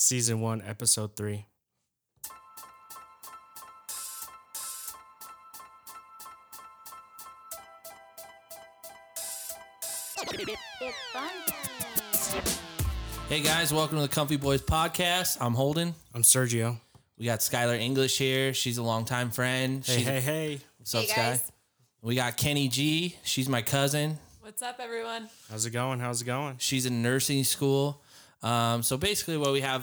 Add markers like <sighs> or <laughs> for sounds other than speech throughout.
Season 1, Episode 3. Hey guys, welcome to the Comfy Boys podcast. I'm Holden. I'm Sergio. We got Skylar English here. She's a longtime friend. Hey, She's, hey, hey. What's up, Hey, Sky? guys. We got Kenny G. She's my cousin. What's up, everyone? How's it going? How's it going? She's in nursing school. Um, so basically, what we have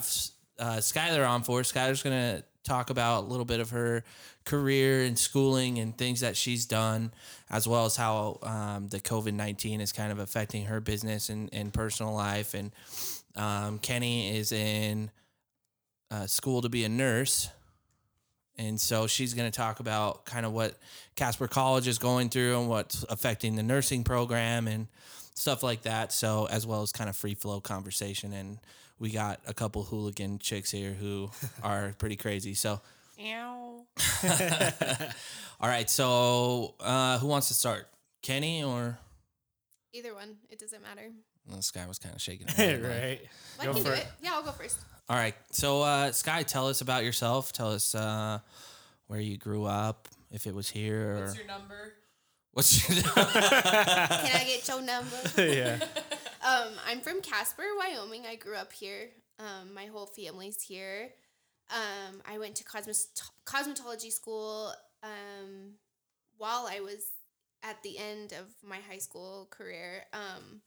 uh, Skylar on for, Skylar's going to talk about a little bit of her career and schooling and things that she's done, as well as how um, the COVID 19 is kind of affecting her business and, and personal life. And um, Kenny is in uh, school to be a nurse. And so she's going to talk about kind of what Casper College is going through and what's affecting the nursing program and stuff like that. So, as well as kind of free flow conversation. And we got a couple hooligan chicks here who <laughs> are pretty crazy. So, Ow. <laughs> all right. So, uh, who wants to start? Kenny or Either one, it doesn't matter. well, this guy was kind of shaking. her <laughs> head, like- right. I Go can do for it. it. Yeah, I'll go first. All right. So, uh, Sky, tell us about yourself. Tell us uh, where you grew up, if it was here or What's your number? What's your. Can I get your number? <laughs> yeah. Um, I'm from Casper, Wyoming. I grew up here. Um, my whole family's here. Um, I went to cosmet- cosmetology school um, while I was at the end of my high school career. Um,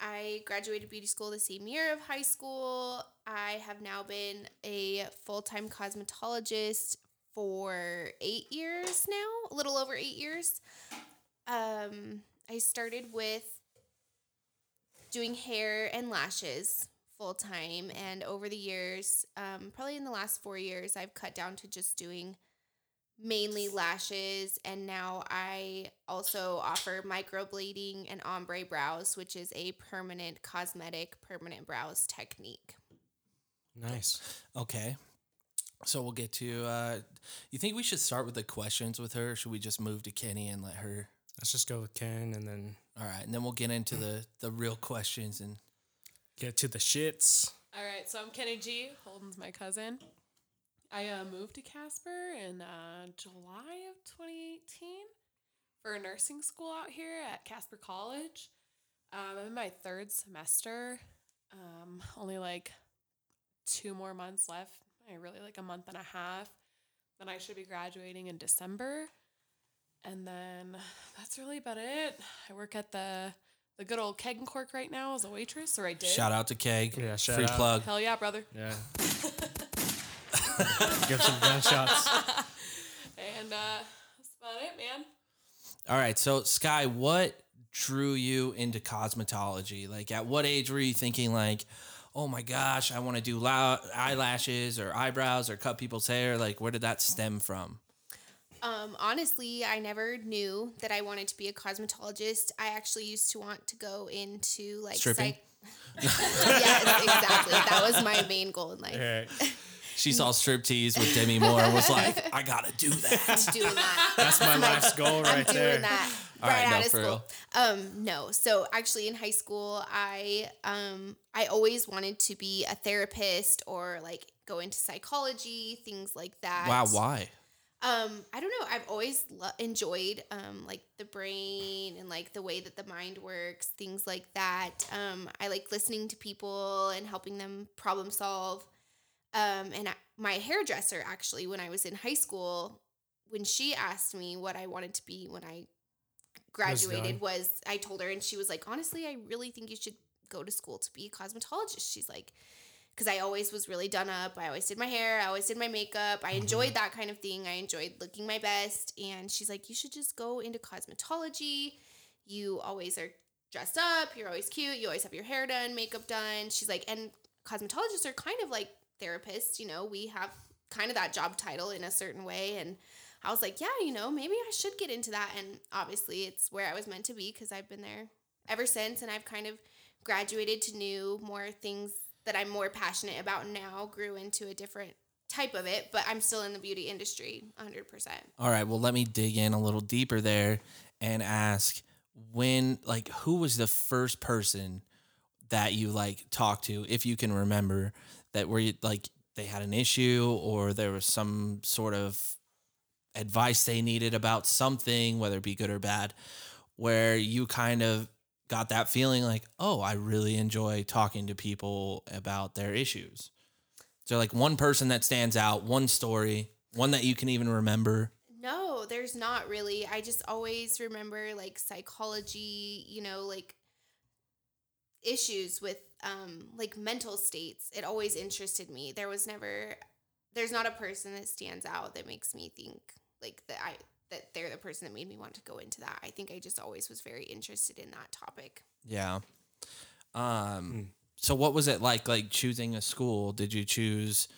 I graduated beauty school the same year of high school. I have now been a full time cosmetologist for eight years now, a little over eight years. Um, I started with doing hair and lashes full time, and over the years, um, probably in the last four years, I've cut down to just doing mainly lashes and now I also offer microblading and ombre brows which is a permanent cosmetic permanent brows technique. Nice. Okay. So we'll get to. Uh, you think we should start with the questions with her? Should we just move to Kenny and let her? Let's just go with Ken and then All right, and then we'll get into the the real questions and. get to the shits. All right, so I'm Kenny G. Holden's my cousin. I uh, moved to Casper in uh, July of 2018 for nursing school out here at Casper College. Um, I'm in my third semester. Um, only like two more months left. I really like a month and a half. Then I should be graduating in December. And then that's really about it. I work at the the good old keg and cork right now as a waitress, or I did. Shout out to Keg. Yeah, shout Free out. plug. Hell yeah, brother. Yeah. <laughs> Give some gunshots. And uh, that's about it, man. All right, so Sky, what drew you into cosmetology? Like, at what age were you thinking, like, oh my gosh, I want to do lou- eyelashes or eyebrows or cut people's hair? Like, where did that stem from? Um, honestly, I never knew that I wanted to be a cosmetologist. I actually used to want to go into like Stripping? <laughs> yes, exactly. That was my main goal in life. Right. <laughs> She saw striptease with Demi Moore and was like, I gotta do that. I'm doing <laughs> that. That's my life's goal I'm right doing there. that All right, right, no, out of school. Um, no. So actually, in high school, I um, I always wanted to be a therapist or like go into psychology, things like that. Wow, why? Um, I don't know. I've always lo- enjoyed um like the brain and like the way that the mind works, things like that. Um, I like listening to people and helping them problem solve. Um, and I, my hairdresser actually, when I was in high school, when she asked me what I wanted to be when I graduated, was I told her, and she was like, honestly, I really think you should go to school to be a cosmetologist. She's like, because I always was really done up. I always did my hair. I always did my makeup. I mm-hmm. enjoyed that kind of thing. I enjoyed looking my best. And she's like, you should just go into cosmetology. You always are dressed up. You're always cute. You always have your hair done, makeup done. She's like, and cosmetologists are kind of like therapists. You know, we have kind of that job title in a certain way. And I was like, yeah, you know, maybe I should get into that. And obviously, it's where I was meant to be because I've been there ever since. And I've kind of graduated to new, more things that I'm more passionate about now, grew into a different type of it, but I'm still in the beauty industry 100%. All right, well, let me dig in a little deeper there and ask when, like, who was the first person that you like talked to, if you can remember, that were you- like they had an issue or there was some sort of advice they needed about something, whether it be good or bad, where you kind of got that feeling like, oh, I really enjoy talking to people about their issues. So, like one person that stands out, one story, one that you can even remember. No, there's not really. I just always remember like psychology, you know, like issues with um like mental states. It always interested me. There was never there's not a person that stands out that makes me think like that I that they're the person that made me want to go into that. I think I just always was very interested in that topic. Yeah. Um. So, what was it like? Like choosing a school? Did you choose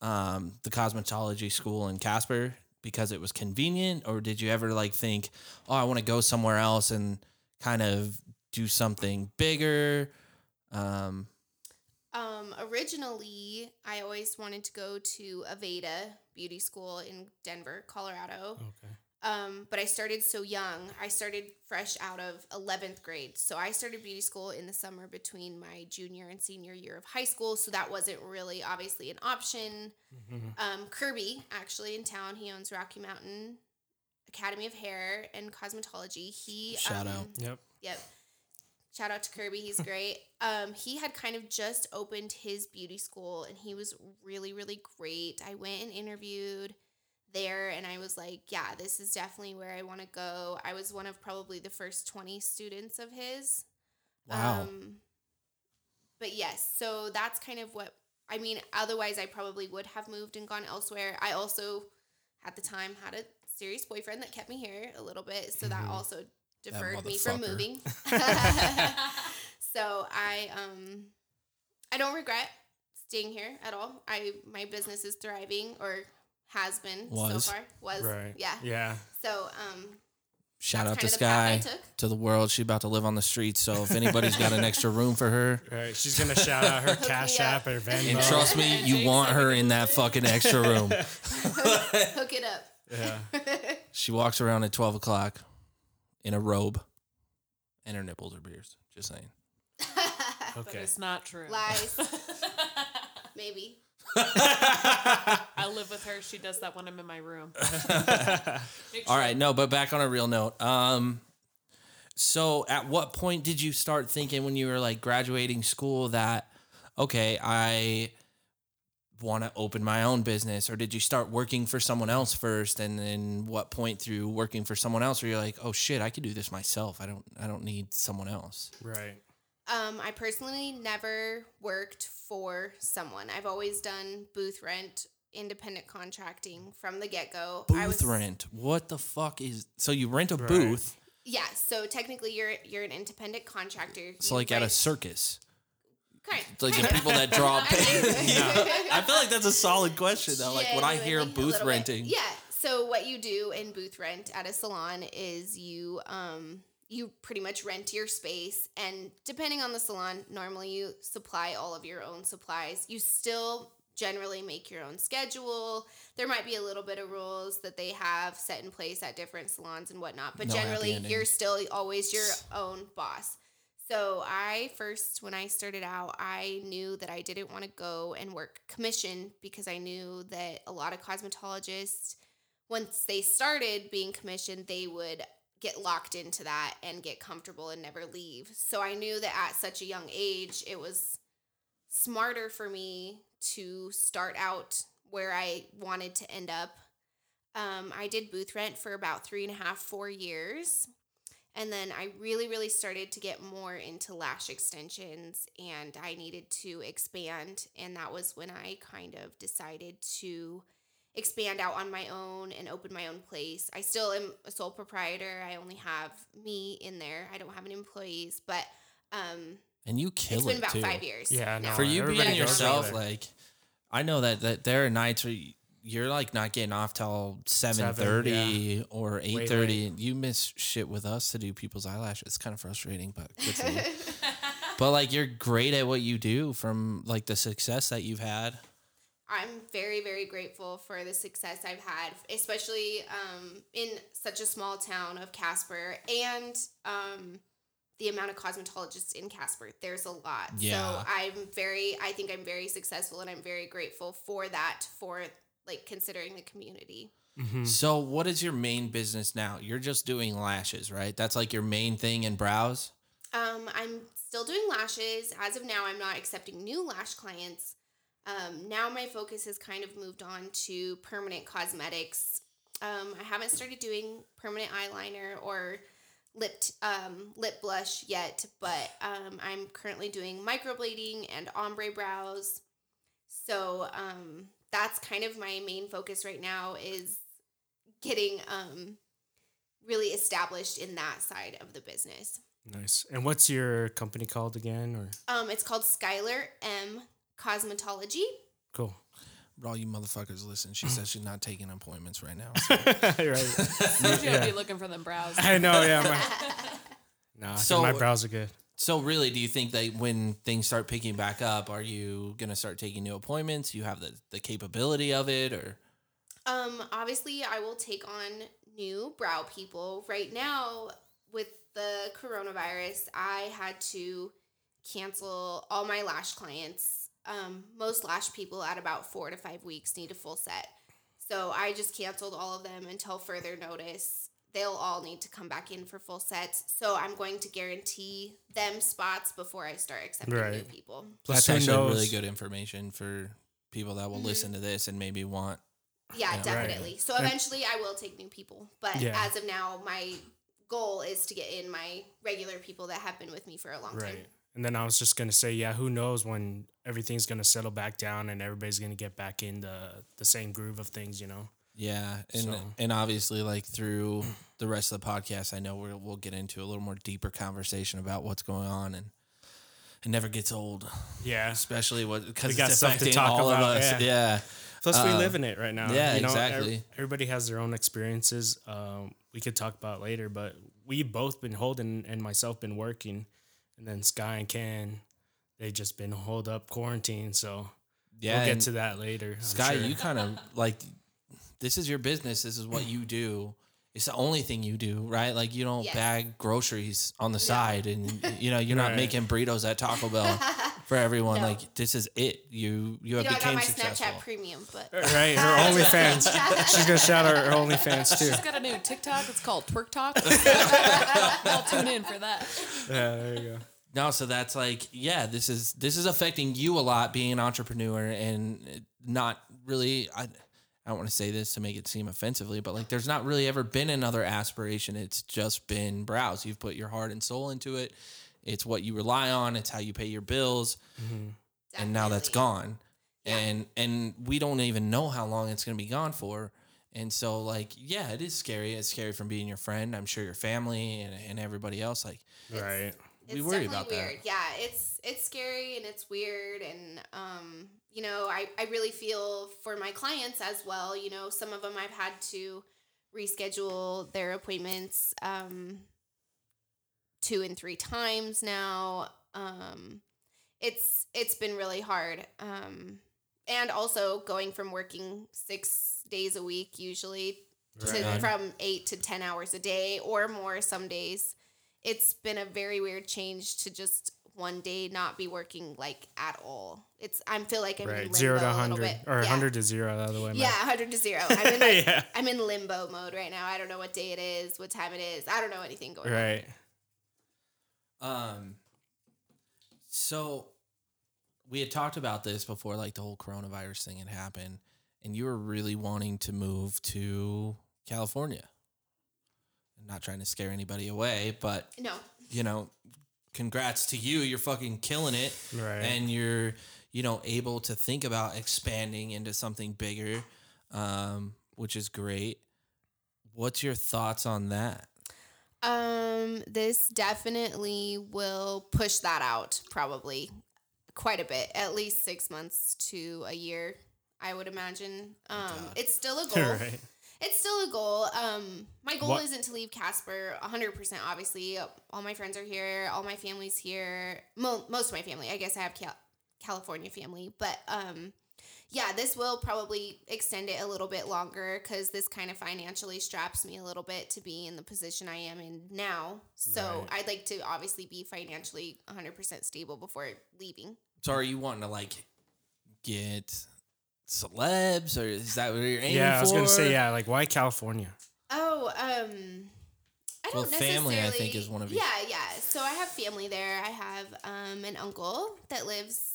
um, the cosmetology school in Casper because it was convenient, or did you ever like think, oh, I want to go somewhere else and kind of do something bigger? Um. Um, originally, I always wanted to go to Aveda Beauty School in Denver, Colorado. Okay. Um, but I started so young. I started fresh out of 11th grade. So I started beauty school in the summer between my junior and senior year of high school. So that wasn't really obviously an option. Um, Kirby, actually, in town, he owns Rocky Mountain Academy of Hair and Cosmetology. He Shout um, out. Yep. Yep. Shout out to Kirby. He's great. um, he had kind of just opened his beauty school and he was really, really great. I went and interviewed there and I was like, yeah, this is definitely where I want to go. I was one of probably the first 20 students of his. Wow. Um, but yes, so that's kind of what I mean. Otherwise, I probably would have moved and gone elsewhere. I also, at the time, had a serious boyfriend that kept me here a little bit, so that also deferred me from moving. <laughs> <laughs> so I, um, I don't regret staying here at all. I my business is thriving or has been Was. so far. Was Right. yeah. Yeah. So um, Shout out to the Sky, to the world. She's about to live on the streets. So if anybody's got an extra room for her, <laughs> Right. She's gonna shout out her <laughs> Cash me App up. or Venmo. and trust me, you want her in that fucking extra room. <laughs> hook it up. Yeah. She walks around at 12 o'clock in a robe and her nipples are pierced. Just saying. That Okay. it's not true. Lies. Maybe. I live with her. She does that when I'm in my room. <laughs> Make All sure- right, no, but back on a real note. Um, so at what point did you start thinking when you were like graduating school that okay, I want to open my own business, or did you start working for someone else first, and then what point through working for someone else where you're like, oh shit, I could do this myself. I don't, I don't need someone else. Right. Um, I personally never worked for someone. I've always done booth rent, independent contracting from the get go. Booth rent. What the fuck is? So you rent a Right. booth. Yeah, so technically you're you're an independent contractor. It's You like at a circus. kind, It's like kind the people that draw. <laughs> <laughs> I <laughs> I feel like that's a solid question though. Like when I hear booth little bit. renting, Yeah. So what you do in booth rent at a salon is you um you pretty much rent your space and depending on the salon, normally you supply all of your own supplies. You still generally make your own schedule. There might be a little bit of rules that they have set in place at different salons and whatnot, but No generally you're still always your own boss. So I first, when I started out, I knew that I didn't want to go and work commission because I knew that a lot of cosmetologists, once they started being commissioned, they would get locked into that and get comfortable and never leave. So I knew that at such a young age, it was smarter for me to start out where I wanted to end up. Um, I did booth rent for about three and a half, four years. And then I really, really started to get more into lash extensions and I needed to expand. And that was when I kind of decided to expand out on my own and open my own place. I still am a sole proprietor. I only have me in there. I don't have any employees, but um, and you kill it's it been about too. five years. Yeah, no, For you being yourself, like I know that that there are nights where you- you're like not getting off till seven thirty or eight thirty. late. You miss shit with us to do people's eyelashes. It's kind of frustrating, but <laughs> good for you. but like you're great at what you do from like the success that you've had. I'm very, very grateful for the success I've had, especially um, in such a small town of Casper and um, the amount of cosmetologists in Casper. There's a lot. Yeah. So I'm very I think I'm very successful and I'm very grateful for that for like considering the community. Mm-hmm. So, what is your main business now? You're just doing lashes, right? That's like your main thing in brows. Um, I'm still doing lashes. As of now, I'm not accepting new lash clients. Um, now my focus has kind of moved on to permanent cosmetics. Um, I haven't started doing permanent eyeliner or lip um, lip blush yet, but um, I'm currently doing microblading and ombre brows. So um, that's kind of my main focus right now is getting um, really established in that side of the business. Nice. And what's your company called again? Or Um, it's called Skylar M Cosmetology. cool. But all you motherfuckers listen, she says she's not taking appointments right now. <laughs> right. Sometimes you Yeah. would be looking for them brows. I know. Yeah. My, <laughs> no, So- my brows are good. So, really, do you think that when things start picking back up, are you gonna start taking new appointments? You have the the capability of it, or Um, obviously, I will take on new brow people. Right now, with the coronavirus, I had to cancel all my lash clients. Um, most lash people at about four to five weeks need a full set. So I just canceled all of them until further notice. They'll all need to come back in for full sets. So I'm going to guarantee them spots before I start accepting new Right. people. that's who actually really good information for people that will Mhm. listen to this and maybe want. Yeah, Yeah. Right. definitely. So eventually I will take new people. But Yeah. as of now, my goal is to get in my regular people that have been with me for a long Right. time. And then I was just gonna say, yeah, who knows when everything's gonna settle back down and everybody's gonna get back in the the same groove of things, you know? Yeah, and So- and obviously, like through the rest of the podcast, I know we'll we'll get into a little more deeper conversation about what's going on, and it never gets old, Yeah. especially what because We it's got stuff to talk all of about, us. yeah. Yeah. Plus, we Uh, live in it right now. yeah, you know, exactly. everybody has their own experiences. Um, we could talk about later, but we both been holding and myself been working, and then Sky and Ken, they just been hold up quarantine. So yeah. we'll get to that later. I'm Sky, sure. you kind of like this is your business. This is what you do. It's the only thing you do, right? Like you don't Yes. bag groceries on the side, and you know you're not making burritos at Taco Bell <laughs> for everyone. No. Like this is it. You you have You know, I got became my successful. Snapchat premium, but right, her OnlyFans. <laughs> She's gonna shout out her OnlyFans too. She's got a new TikTok. It's called Twerk Talk. <laughs> I'll tune in for that. Yeah, there you go. No, so that's like, yeah, this is this is affecting you a lot being an entrepreneur and not really I I don't want to say this to make it seem offensively, but like there's not really ever been another aspiration. It's just been brows. You've put your heart and soul into it. It's what you rely on, it's how you pay your bills, mm-hmm. and now that's gone. And and we don't even know how long it's going to be gone for. And so like, yeah, it is scary. It's scary from being your friend. I'm sure your family and, and everybody else like Right. We it's worry definitely about that. weird. Yeah, it's it's scary and it's weird and um, you know, I, I really feel for my clients as well. You know, some of them I've had to reschedule their appointments um, two and three times now. Um, it's it's been really hard. Um, and also going from working six days a week usually to Right. from eight to ten hours a day or more some days. It's been a very weird change to just one day not be working like at all. It's I feel like I'm in Right. limbo Zero to a hundred or yeah. hundred to zero the other way. Yeah, hundred to zero. I'm <laughs> in like, yeah. I'm in limbo mode right now. I don't know what day it is, what time it is. I don't know anything going on. Right. Um. So, we had talked about this before, like the whole coronavirus thing had happened, and you were really wanting to move to California. I'm not trying to scare anybody away, but No. you know, congrats to you. You're fucking killing it, Right. and you're you know able to think about expanding into something bigger, um, which is great. What's your thoughts on that? Um, this definitely will push that out probably quite a bit, at least six months to a year, I would imagine. Um, God. it's still a <laughs> goal. right. It's still a goal. Um, my goal isn't to leave Casper 100%, obviously. All my friends are here, all my family's here. Mo- most of my family. I guess I have Cal- California family. But um, yeah, this will probably extend it a little bit longer because this kind of financially straps me a little bit to be in the position I am in now. So Right. I'd like to obviously be financially 100% stable before leaving. So are you wanting to like get celebs, or is that what you're aiming yeah, I was gonna say yeah. Like why California? Oh, um, I Well, don't family, I think, is one of your- Yeah, yeah. So I have family there. I have um an uncle that lives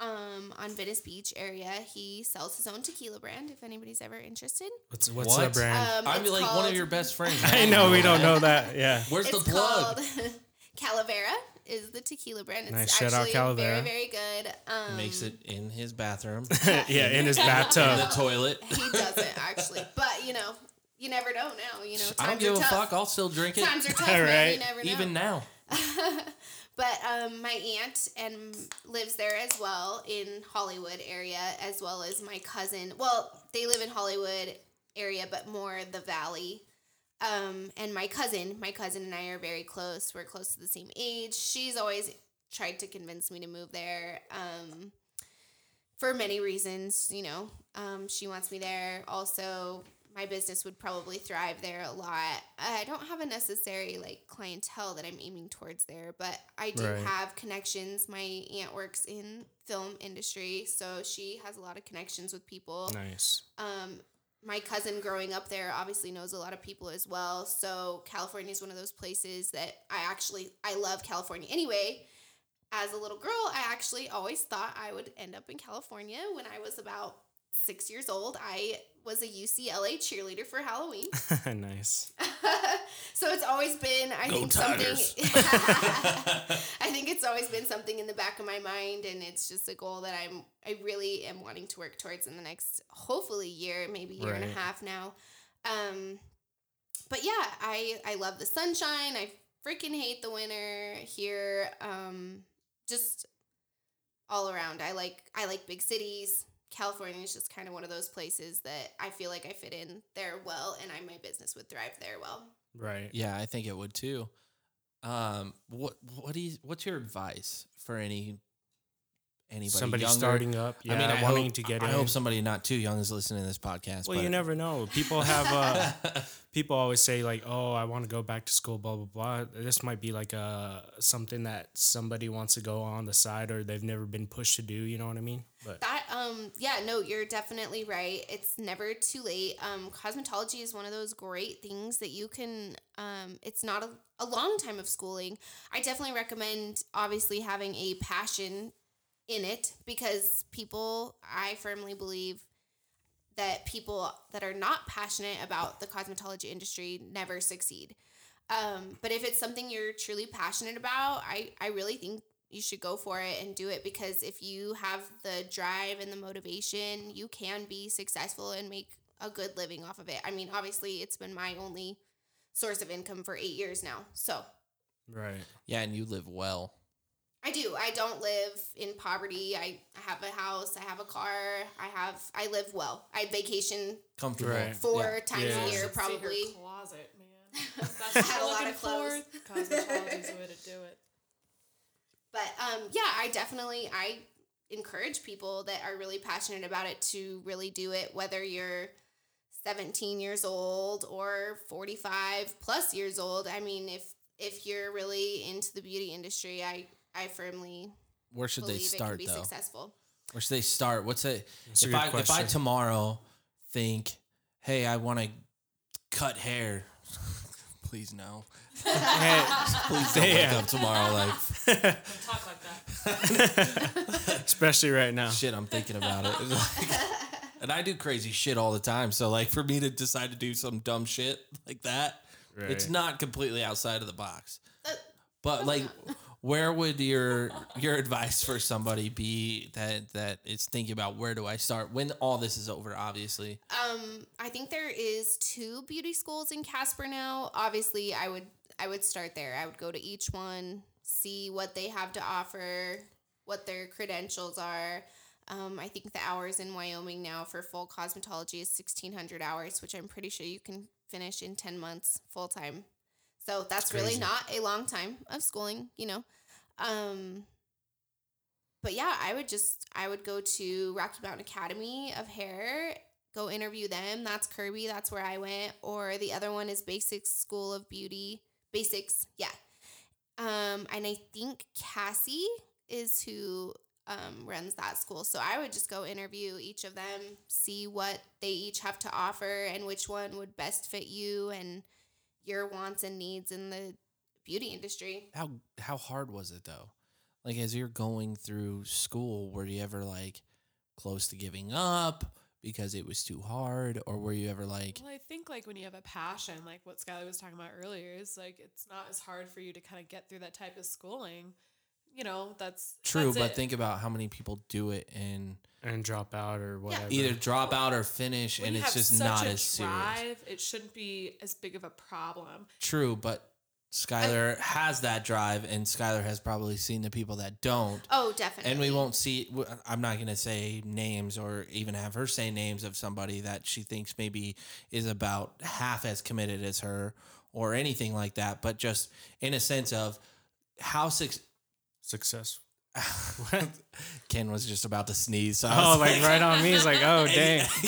um on Venice Beach area. He sells his own tequila brand. If anybody's ever interested, What's what's What? the brand? um, I'm it's like one of your best friends. <laughs> I know we don't know that. Yeah. Where's It's the plug? called <laughs> Calavera. Is the tequila brand? It's Nice. Shout out actually Calavera. very very good. Um, Makes it in his bathroom, <laughs> yeah, in his <laughs> bathtub. in the toilet. He doesn't actually, but you know, you never know now. You know, times I don't give are a tough. fuck. I'll still drink it, Times are <laughs> tough, All man. You never know. even now. But um, my aunt and lives there as well in Hollywood area, as well as my cousin. Well, they live in Hollywood area, but more the valley. Um, and my cousin, my cousin and I are very close. We're close to the same age. She's always tried to convince me to move there. Um, for many reasons, you know. Um, she wants me there. Also, my business would probably thrive there a lot. I don't have a necessary like clientele that I'm aiming towards there, but I do Right. have connections. My aunt works in film industry, so she has a lot of connections with people. Nice. Um, my cousin growing up there obviously knows a lot of people as well. So California is one of those places that I actually I love California anyway. As a little girl, I actually always thought I would end up in California. When I was about six years old, I was a UCLA cheerleader for Halloween. <laughs> nice. <laughs> so it's always been I Go think Tigers. something <laughs> I think it's always been something in the back of my mind and it's just a goal that I'm I really am wanting to work towards in the next hopefully year, maybe year and a half now. Um but yeah, I I love the sunshine. I freaking hate the winter here. Um just all around. I like I like big cities. California is just kind of one of those places that I feel like I fit in there well and I my business would thrive there well. Right. Yeah, I think it would too. Um, what what do you, what's your advice for any anybody Somebody younger? starting up. Yeah, I mean, I wanting hope, to get I in. hope somebody not too young is listening to this podcast. well, but you never know. People have uh, <laughs> people always say like, "Oh, I want to go back to school." Blah blah blah. This might be like uh something that somebody wants to go on the side, or they've never been pushed to do. You know what I mean? But That um yeah, no, you're definitely right. It's never too late. Um cosmetology is one of those great things that you can um it's not a, a long time of schooling. I definitely recommend obviously having a passion in it because people I firmly believe that people that are not passionate about the cosmetology industry never succeed. Um, but if it's something you're truly passionate about, I, I really think you should go for it and do it because if you have the drive and the motivation, you can be successful and make a good living off of it. I mean, obviously, it's been my only source of income for eight years now. So right. yeah, and you live well. I do. I don't live in poverty. I, I have a house. I have a car. I have. I live well. I vacation Comfortable. Right. four Yeah. times Yeah. a year, should see her probably. closet, man. <laughs> That's I what had a lot of clothes. for. Cosmetology's the way to do it. But um, yeah, I definitely I encourage people that are really passionate about it to really do it, whether you're 17 years old or 45 plus years old. I mean, if if you're really into the beauty industry, I I firmly Where should they believe it start be though? successful. Where should they start? What's it? That's a If good I if I tomorrow think, hey, I want to cut hair. <laughs> Please no. Hey, <laughs> Please don't wake Yeah. up tomorrow like <laughs> Don't talk like that. especially right now. shit. I'm thinking about it. Like- and I do crazy shit all the time. So like for me to decide to do some dumb shit like that, it's not completely outside of the box. Uh, But like, where would your your advice for somebody be that that is thinking about where do I start when all this is over? Obviously, Um, I think there is two beauty schools in Casper now. Obviously, I would I would start there. I would go to each one, see what they have to offer, what their credentials are. Um, I think the hours in Wyoming now for full cosmetology is sixteen hundred hours, which I'm pretty sure you can finish in ten months full time. So that's really not a long time of schooling, you know. Um, but yeah, I would just I would go to Rocky Mountain Academy of Hair, go interview them. That's Kirby. That's where I went. Or the other one is Basics School of Beauty. Basics, yeah. Um, and I think Cassie is who um, runs that school. So I would just go interview each of them, see what they each have to offer, and which one would best fit you and your wants and needs in the beauty industry. How how hard was it though? Like as you're going through school, were you ever like close to giving up because it was too hard, or were you ever like, Well, I think like when you have a passion, like what Skylar was talking about earlier, is like it's not as hard for you to kind of get through that type of schooling. You know, that's true? that's But it. think about how many people do it and and drop out or whatever. either drop out or finish, When and you it's have just such not a as serious. drive, It shouldn't be as big of a problem. True, but Skylar has that drive, and Skylar has probably seen the people that don't. Oh, definitely. And we won't see. w- I'm not going to say names or even have her say names of somebody that she thinks maybe is about half as committed as her or anything like that. But just in a sense of how suc successful. <laughs> Ken was just about to sneeze. So I Oh, was like right on me. He's like, oh <laughs> dang. <laughs>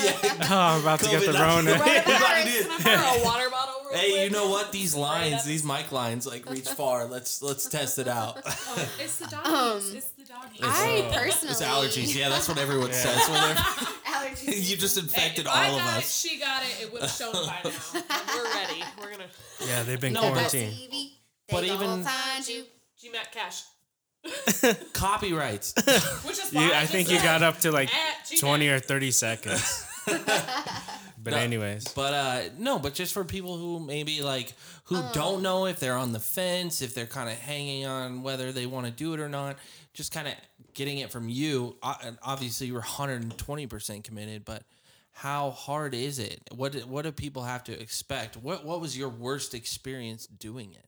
Oh, I'm about to get the Rona. Can I a water bottle Hey, you know what? These lines, these mic lines, like reach far. Let's let's test it out. Oh, it's the doggies. Um, it's the doggies. I Oh. personally It's allergies. Yeah, that's what everyone Yeah. says when they're. allergies. you just Hey, infected if all I of got us. It, she got it. It would have shown by now. We're ready. We're gonna Yeah, they've been No, but- quarantined. CV, But they even- even find you. GMAT cash, Copyrights. <laughs> which is You, why I just think you said got up to like at GMAT. 20 or 30 seconds. <laughs> but No. anyways, But uh no, but just for people who maybe like who Oh. don't know if they're on the fence, if they're kind of hanging on whether they want to do it or not, just kind of getting it from you. Uh, and obviously, you're 120 percent committed, but how hard is it? What do- what do people have to expect? What what was your worst experience doing it?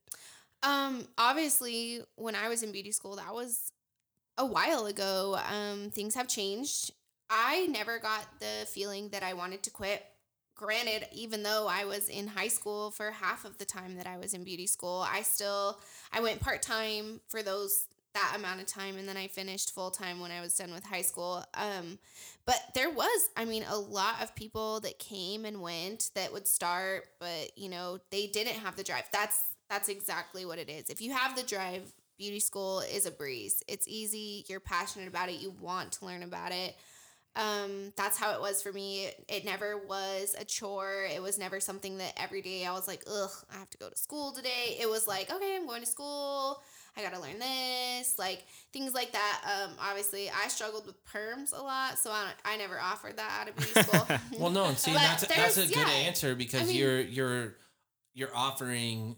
Um, obviously, when I was in beauty school, that was a while ago. Um, things have changed. I never got the feeling that I wanted to quit. Granted, even though I was in high school for half of the time that I was in beauty school, I still I went part time for those that amount of time and then I finished full time when I was done with high school. Um but there was I mean a lot of people that came and went that would start but you know they didn't have the drive. That's that's exactly what it is. If you have the drive, beauty school is a breeze. It's easy, you're passionate about it, you want to learn about it. Um that's how it was for me. It, never was a chore. It was never something that every day i was like ugh i have to go to school today. It was like okay i'm going to school. I gotta learn this. Like things like that. Um obviously i struggled with perms a lot so i, I never offered that out of beauty school. <laughs> Well, no, and see, that's that's a good yeah. answer because I mean- you're you're you're offering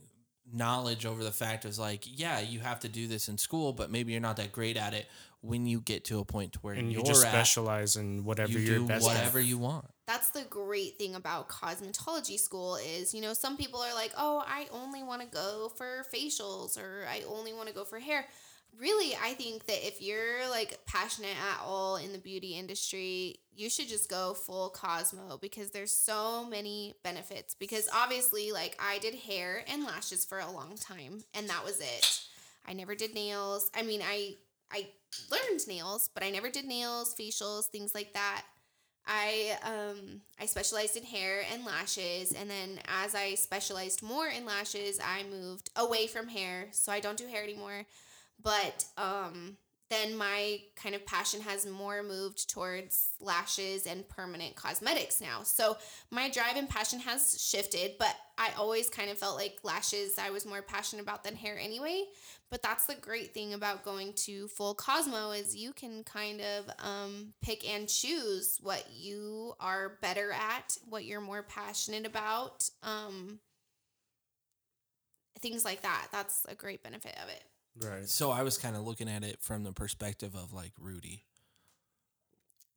knowledge over the fact is like, yeah, you have to do this in school, but maybe you're not that great at it when you get to a point to where and you you're just at. specialize in whatever you you're do best whatever at. you want. that's the great thing about cosmetology school is you know some people are like oh i only want to go for facials or i only want to go for hair really i think that if you're like passionate at all in the beauty industry you should just go full cosmo because there's so many benefits because obviously like i did hair and lashes for a long time and that was it i never did nails i mean i i learned nails but i never did nails facials things like that I um I specialized in hair and lashes and then as I specialized more in lashes, I moved away from hair. So I don't do hair anymore. But um then my kind of passion has more moved towards lashes and permanent cosmetics now. So my drive and passion has shifted, but I always kind of felt like lashes I was more passionate about than hair anyway. But that's the great thing about going to full Cosmo is you can kind of um, pick and choose what you are better at, what you're more passionate about, um, things like that. That's a great benefit of it. Right. So I was kind of looking at it from the perspective of like Rudy.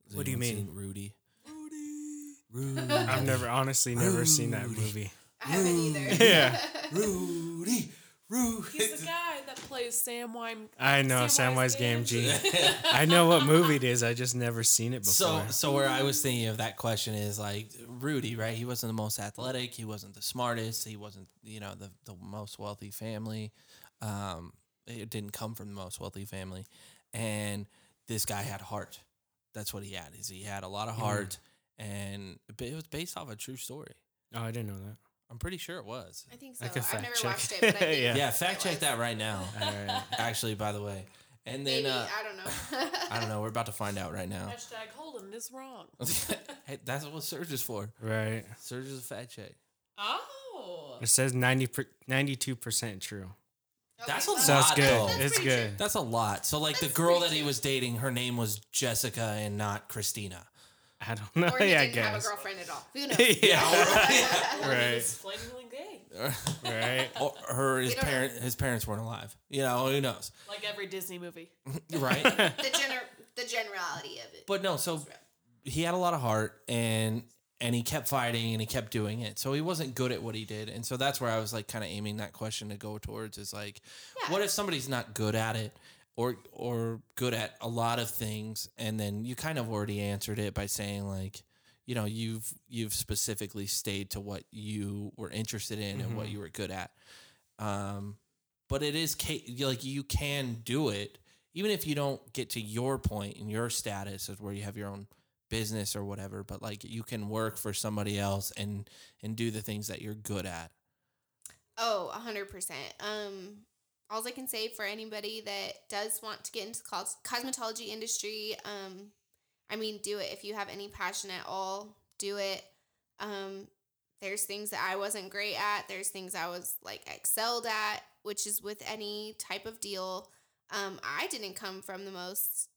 Has What do you anyone mean? seen Rudy? Rudy. Rudy. I've never, honestly, never seen that Rudy. movie. I haven't either. <laughs> Yeah. Rudy. Rudy. He's the guy that plays Samwise. I know Samwise Samwise Gamgee. <laughs> I know what movie it is. I just never seen it So, before. so where I was thinking of that question is like Rudy, right? He wasn't the most athletic. He wasn't the smartest. He wasn't, you know, the the most wealthy family. Um, it didn't come from the most wealthy family, and this guy had heart. That's what he had. Is he had a lot of Mhm. heart, and it was based off a true story. Oh, I didn't know that. I'm pretty sure it was. I think so. I could I've fact never check. watched it, but I <laughs> think Yeah. Yeah, fact check was. that right now. All right. Actually, by the way, and then Maybe uh, I don't know. <laughs> I don't know. We're about to find out right now. Hashtag Holden is wrong. <laughs> hey, that's what Surge is for. Right. Surge is a fact check. Oh. It says 90 92 percent true. That's a lot, So that's good. though. That's it's pretty good. That's a lot. So like the That's girl pretty that he was dating, her name was Jessica and not Christina. I don't know. Or he <laughs> yeah, I didn't have a guess. girlfriend at all. Who <laughs> knows? yeah. <laughs> Or Right. He's flamingly gay. right. or her his don't know. parent his parents weren't alive. You know, who knows? Like every Disney movie. Right? the gener the generality of it. but no, so he had a lot of heart and and he kept fighting and he kept doing it. So he wasn't good at what he did. And so that's where I was like kind of aiming that question to go towards is like Yeah. what if somebody's not good at it or or good at a lot of things and then you kind of already answered it by saying like you know you've you've specifically stayed to what you were interested in and what Mhm. you were good at um but it is ca- like you can do it even if you don't get to your point in your status of where you have your own business or whatever but like you can work for somebody else and and do the things that you're good at Oh, a hundred percent. Um, all I can say for anybody that does want to get into the cos- cosmetology industry, um, I mean, do it if you have any passion at all. Do it. Um, there's things that I wasn't great at. There's things I was like excelled at, which is with any type of deal. Um, I didn't come from the most.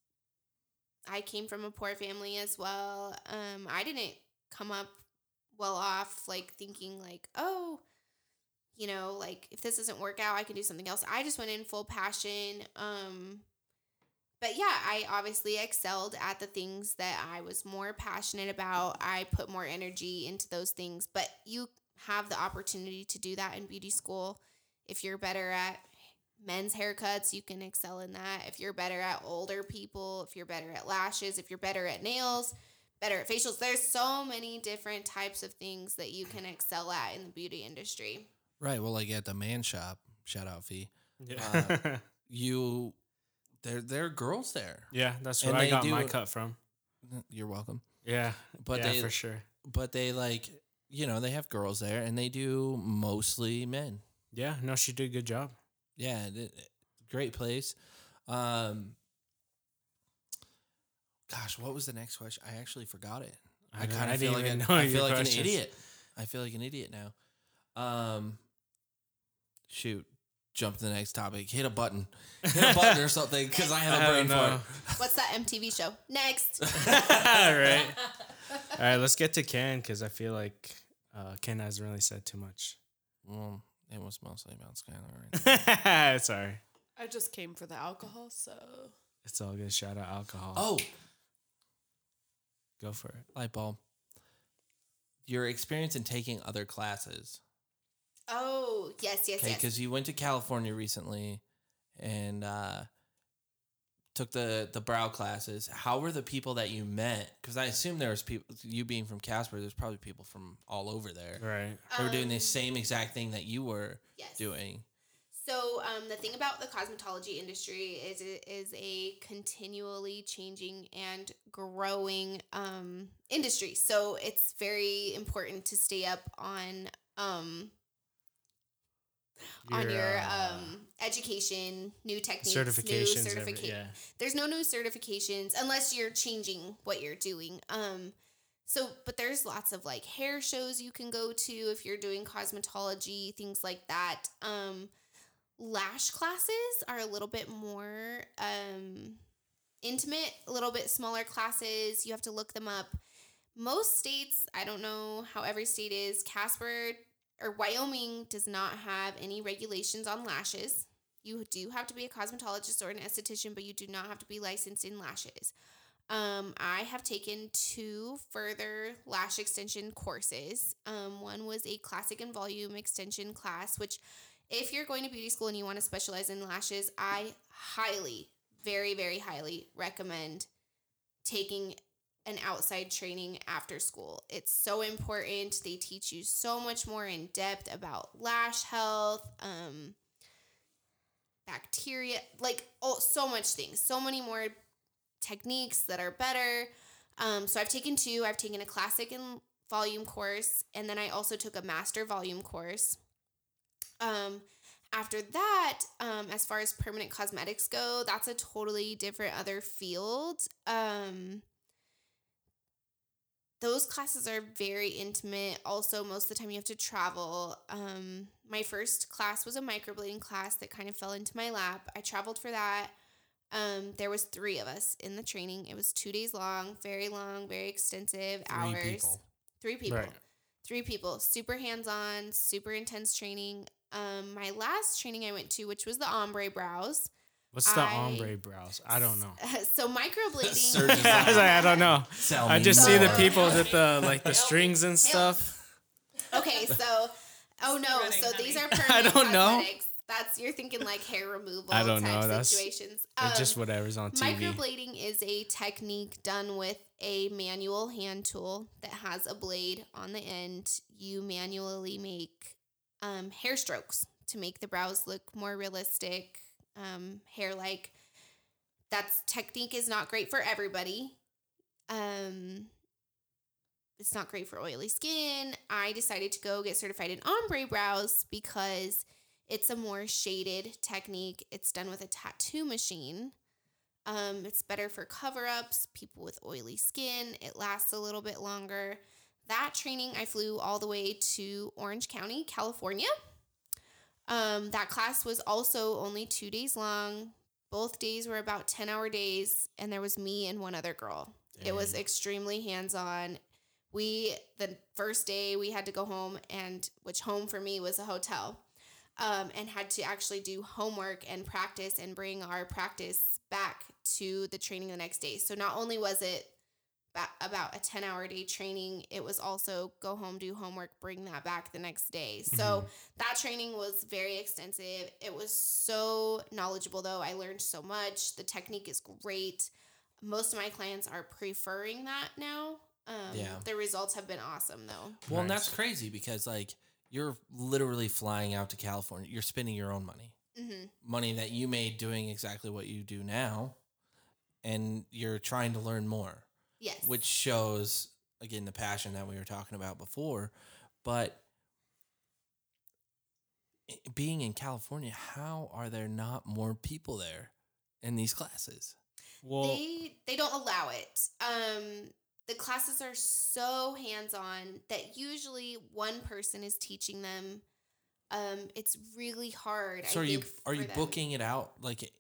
I came from a poor family as well. Um, I didn't come up well off, like thinking like, oh, you know, like if this doesn't work out, I can do something else. I just went in full passion. Um but yeah, I obviously excelled at the things that I was more passionate about. I put more energy into those things, but you have the opportunity to do that in beauty school. If you're better at men's haircuts, you can excel in that. If you're better at older people, if you're better at lashes, if you're better at nails, better at facials, there's so many different types of things that you can excel at in the beauty industry. right well like at the man shop shout out fee Yeah. Uh, <laughs> you there there are girls there yeah, that's and where I they got do my cut from. you're welcome Yeah. But yeah, they- for sure. but they like you know they have girls there and they do mostly men Yeah, no, she did a good job. Yeah it- it- great place um gosh what was the next question i actually forgot it i, know, kind of feel like, even an, know I feel like questions. an idiot i feel like an idiot now um shoot jump to the next topic hit a button hit a button or something because i have a <laughs> I brain don't fart What's that MTV show? Next. All <laughs> right. All right, let's get to Ken because I feel like uh, Ken hasn't really said too much. well it was mostly about skylar right <laughs> Sorry. I just came for the alcohol, so It's all good. Shout out alcohol. oh go for it. light bulb. Your experience in taking other classes. Oh, yes, yes, Okay, yes. because you went to California recently and uh, took the the brow classes. How were the people that you met? Because I assume there was people. You being from Casper, there's probably people from all over there. Right. They were doing the Um, same exact thing that you were Yes. doing. So, um, the thing about the cosmetology industry is it is a continually changing and growing um, industry. So, it's very important to stay up on um, on your uh, um, education, new techniques, certifications. new every- certification. yeah. there's no new certifications unless you're changing what you're doing. Um so but there's lots of like hair shows you can go to if you're doing cosmetology, things like that. Um lash classes are a little bit more um intimate, a little bit smaller classes. You have to look them up. Most states, I don't know how every state is, Casper or Wyoming does not have any regulations on lashes. You do have to be a cosmetologist or an esthetician, but you do not have to be licensed in lashes. Um, I have taken two further lash extension courses. Um, one was a classic and volume extension class, which, if you're going to beauty school and you want to specialize in lashes, I highly, very, very highly recommend taking an outside training after school. It's so important. They teach you so much more in depth about lash health, um, bacteria, like oh, so much things, so many more techniques that are better. Um, so I've taken two. I've taken a classic and volume course, and then I also took a master volume course. Um, after that, um, as far as permanent cosmetics go, that's a totally different other field. Um, those classes are very intimate. Also, most of the time you have to travel. Um, my first class was a microblading class that kind of fell into my lap. I traveled for that. Um, there was three of us in the training. It was two days long, very long, very extensive hours. people. Three people. Right. Three people. Super hands on, super intense training. Um, my last training I went to, which was the ombre brows. What's the I- ombre brows? I don't know. <laughs> so microblading. I was like, <laughs> I don't know. Tell I just see the people with the like the <laughs> strings and stuff. Okay, so oh no, Spreading so these are honey. permanent don't know. cosmetics. That's you're thinking like hair removal I don't type know, that's- situations. It's Um, just whatever's on TV. Microblading is a technique done with a manual hand tool that has a blade on the end. You manually make um, hair strokes to make the brows look more realistic, um, hair like. That's technique is not great for everybody. Um, it's not great for oily skin. I decided to go get certified in ombre brows because it's a more shaded technique. It's done with a tattoo machine. Um, it's better for cover ups, people with oily skin. It lasts a little bit longer. That training, I flew all the way to Orange County, California. Um, that class was also only two days long. Both days were about 10 hour days, and there was me and one other girl. It was extremely hands on. We, the first day, we had to go home, and which home for me was a hotel um, and had to actually do homework and practice and bring our practice back to the training the next day. So not only was it ba- about a 10 hour day training, it was also go home, do homework, bring that back the next day. So that training was very extensive. It was so knowledgeable, though. I learned so much. The technique is great. Most of my clients are preferring that now. Um, Yeah. The results have been awesome, though. Well, and that's crazy because like you're literally flying out to California. You're spending your own money, hmm money that you made doing exactly what you do now, and you're trying to learn more, Yes. which shows again the passion that we were talking about before. But being in California, how are there not more people there in these classes? Well, they they don't allow it. Um, the classes are so hands on that usually one person is teaching them. Um, it's really hard. So I are you are you them. booking it out like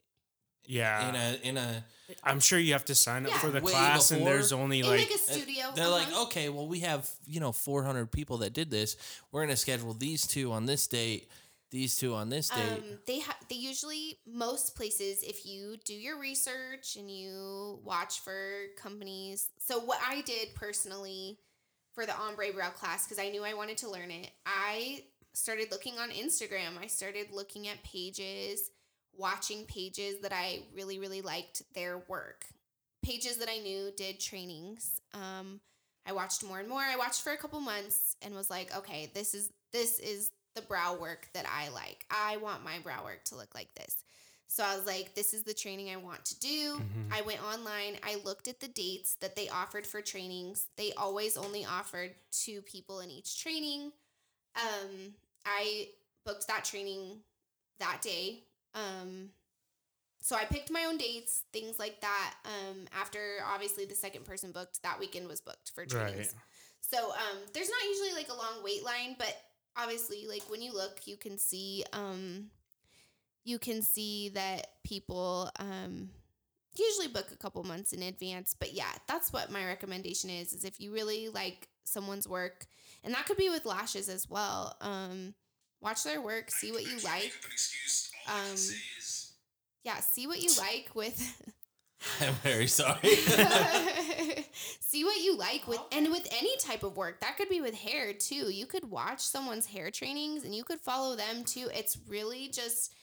yeah. in a in a I'm sure you have to sign up Yeah. for the Way class, and there's only in like like, a studio? They're like, uh-huh. okay, well, we have you know 400 people that did this. We're gonna schedule these two on this date, these two on this date. Um, they ha- they usually most places if you do your research and you watch for companies. So what I did personally for the ombre brow class because I knew I wanted to learn it, I started looking on Instagram. I started looking at pages, watching pages that I really really liked their work. Pages that I knew did trainings. Um, I watched more and more. I watched for a couple months and was like, okay, this is this is the brow work that I like. I want my brow work to look like this. So I was like, this is the training I want to do. Mhm. I went online. I looked at the dates that they offered for trainings. They always only offered two people in each training. Um, I booked that training that day. Um, so I picked my own dates, things like that. Um, after obviously the second person booked, that weekend was booked for trainings. right. So um, there's not usually like a long wait line, but obviously, like when you look, you can see um, you can see that people um, usually book a couple months in advance. But yeah, that's what my recommendation is: is if you really like someone's work, and that could be with lashes as well. Um, watch their work, see what you like. Um, yeah, see what you like with. <laughs> I'm very sorry. <laughs> see what you like with and with any type of work that could be with hair too. You could watch someone's hair trainings and you could follow them too. It's really just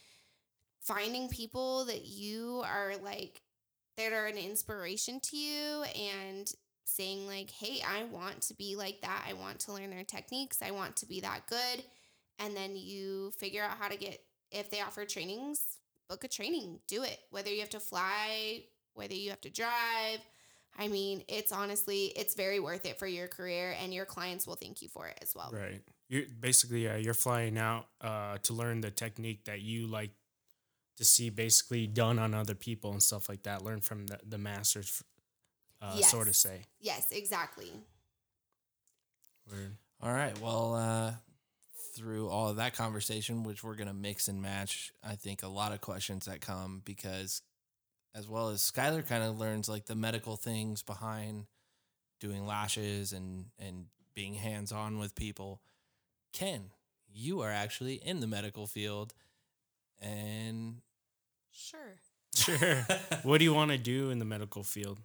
finding people that you are like that are an inspiration to you and saying like hey i want to be like that. I want to learn their techniques. I want to be that good. And then you figure out how to get if they offer trainings book a training do it whether you have to fly whether you have to drive. I mean, it's honestly, it's very worth it for your career, and your clients will thank you for it as well. Right. You're basically yeah, you're flying out uh, to learn the technique that you like to see basically done on other people and stuff like that. Learn from the, the masters, uh, sort of say. Yes, exactly. Word. All right. Well, uh, through all of that conversation, which we're going to mix and match, I think a lot of questions that come because, as well as Skylar kind of learns like the medical things behind doing lashes and, and being hands on with people. Ken, you are actually in the medical field. And Sure. <laughs> Sure. what do you want to do in the medical field?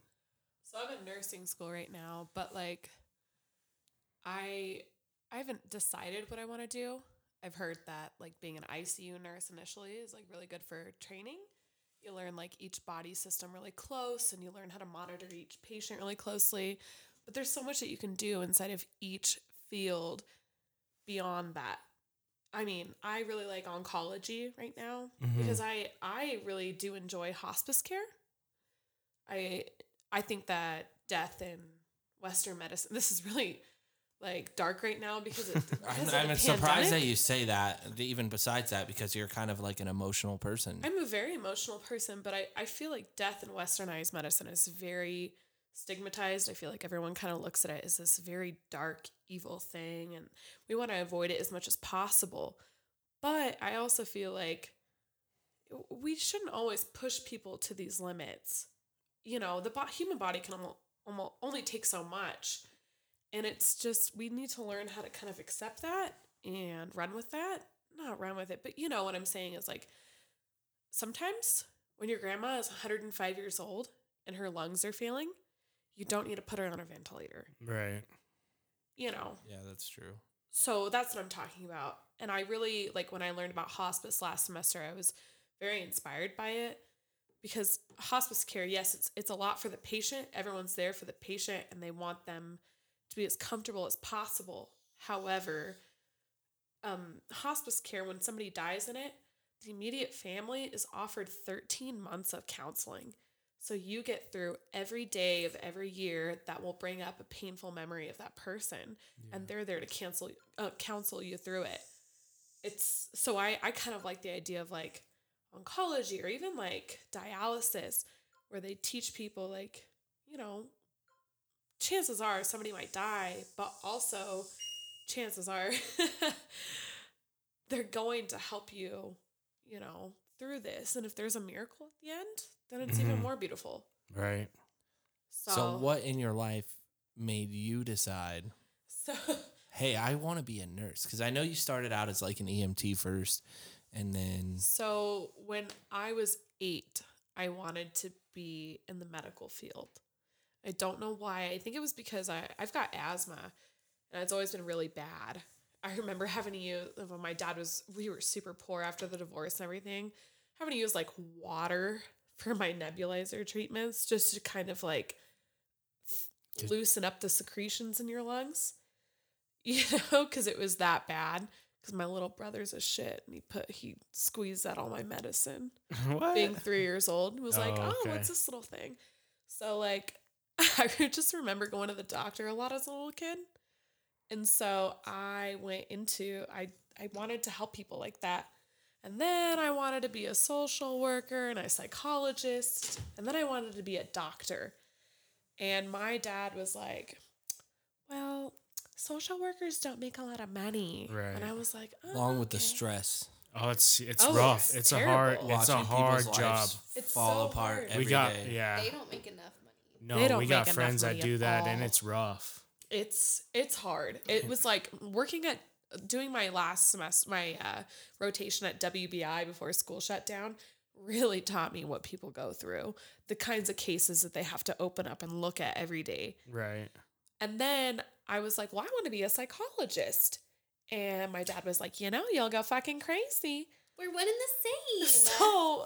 So I'm in nursing school right now, but like I I haven't decided what I want to do. I've heard that like being an ICU nurse initially is like really good for training. You learn like each body system really close and you learn how to monitor each patient really closely. But there's so much that you can do inside of each field beyond that. I mean, I really like oncology right now mm-hmm. because I I really do enjoy hospice care. I I think that death in Western medicine. <laughs> This is really like dark right now because it, <laughs> I'm, I'm surprised that you say that, even besides that, because you're kind of like an emotional person. I'm a very emotional person, but I, I feel like death in westernized medicine is very stigmatized. I feel like everyone kind of looks at it as this very dark, evil thing, and we want to avoid it as much as possible. But I also feel like we shouldn't always push people to these limits. You know, the bo- human body can almost, almost only take so much. And it's just, we need to learn how to kind of accept that and run with that. Not run with it, but you know what I'm saying is like, sometimes when your grandma is 105 years old and her lungs are failing, you don't need to put her on a ventilator. Right. You know, yeah, that's true. so that's what I'm talking about. And I really like when I learned about hospice last semester, I was very inspired by it because hospice care, yes, it's it's a lot for the patient. Everyone's there for the patient and they want them to be as comfortable as possible. However, um, hospice care, when somebody dies in it, the immediate family is offered 13 months of counseling. So you get through every day of every year that will bring up a painful memory of that person, and they're there to cancel uh, counsel you through it. It's so I I kind of like the idea of like oncology or even like dialysis, where they teach people like you know, chances are somebody might die, but also chances are <laughs> they're going to help you, you know, through this. And if there's a miracle at the end, then it's even Mhm. more beautiful. Right. So, So, what in your life made you decide, So <laughs> hey, I want to be a nurse? Because I know you started out as like an EMT first, and then So when I was eight, I wanted to be in the medical field. I don't know why. I think it was because I, I've got asthma and it's always been really bad. <laughs> I remember having to use when my dad was we were super poor after the divorce and everything, having to use like water <laughs> for my nebulizer treatments just to kind of like loosen up the secretions in your lungs. <laughs> You know, because it was that bad. Because my little brother's a shit, and he put he squeezed out all my medicine. what? Being three years old, was like, Oh, oh, okay. what's this little thing? So like, <laughs> I just remember going to the doctor a lot as a little kid, and so I went into I I wanted to help people like that. And then I wanted to be a social worker and a psychologist. And then I wanted to be a doctor. And my dad was like, Well, social workers don't make a lot of money. Right. And I was like, oh, along with the stress, oh, it's it's Oh, rough. it's It's, a hard. terrible. It's a hard job. It's fall so apart hard. every we got day. yeah. They don't make enough money. No, They don't we got friends that do at that, and it's rough. It's it's hard. It was like working at doing my last semester, my uh, rotation at WBI before school shut down really taught me what people go through, the kinds of cases that they have to open up and look at every day. Right. And then I was like, well, I want to be a psychologist. And my dad was like, you know, you'll go fucking crazy. We're one and the same. <laughs> So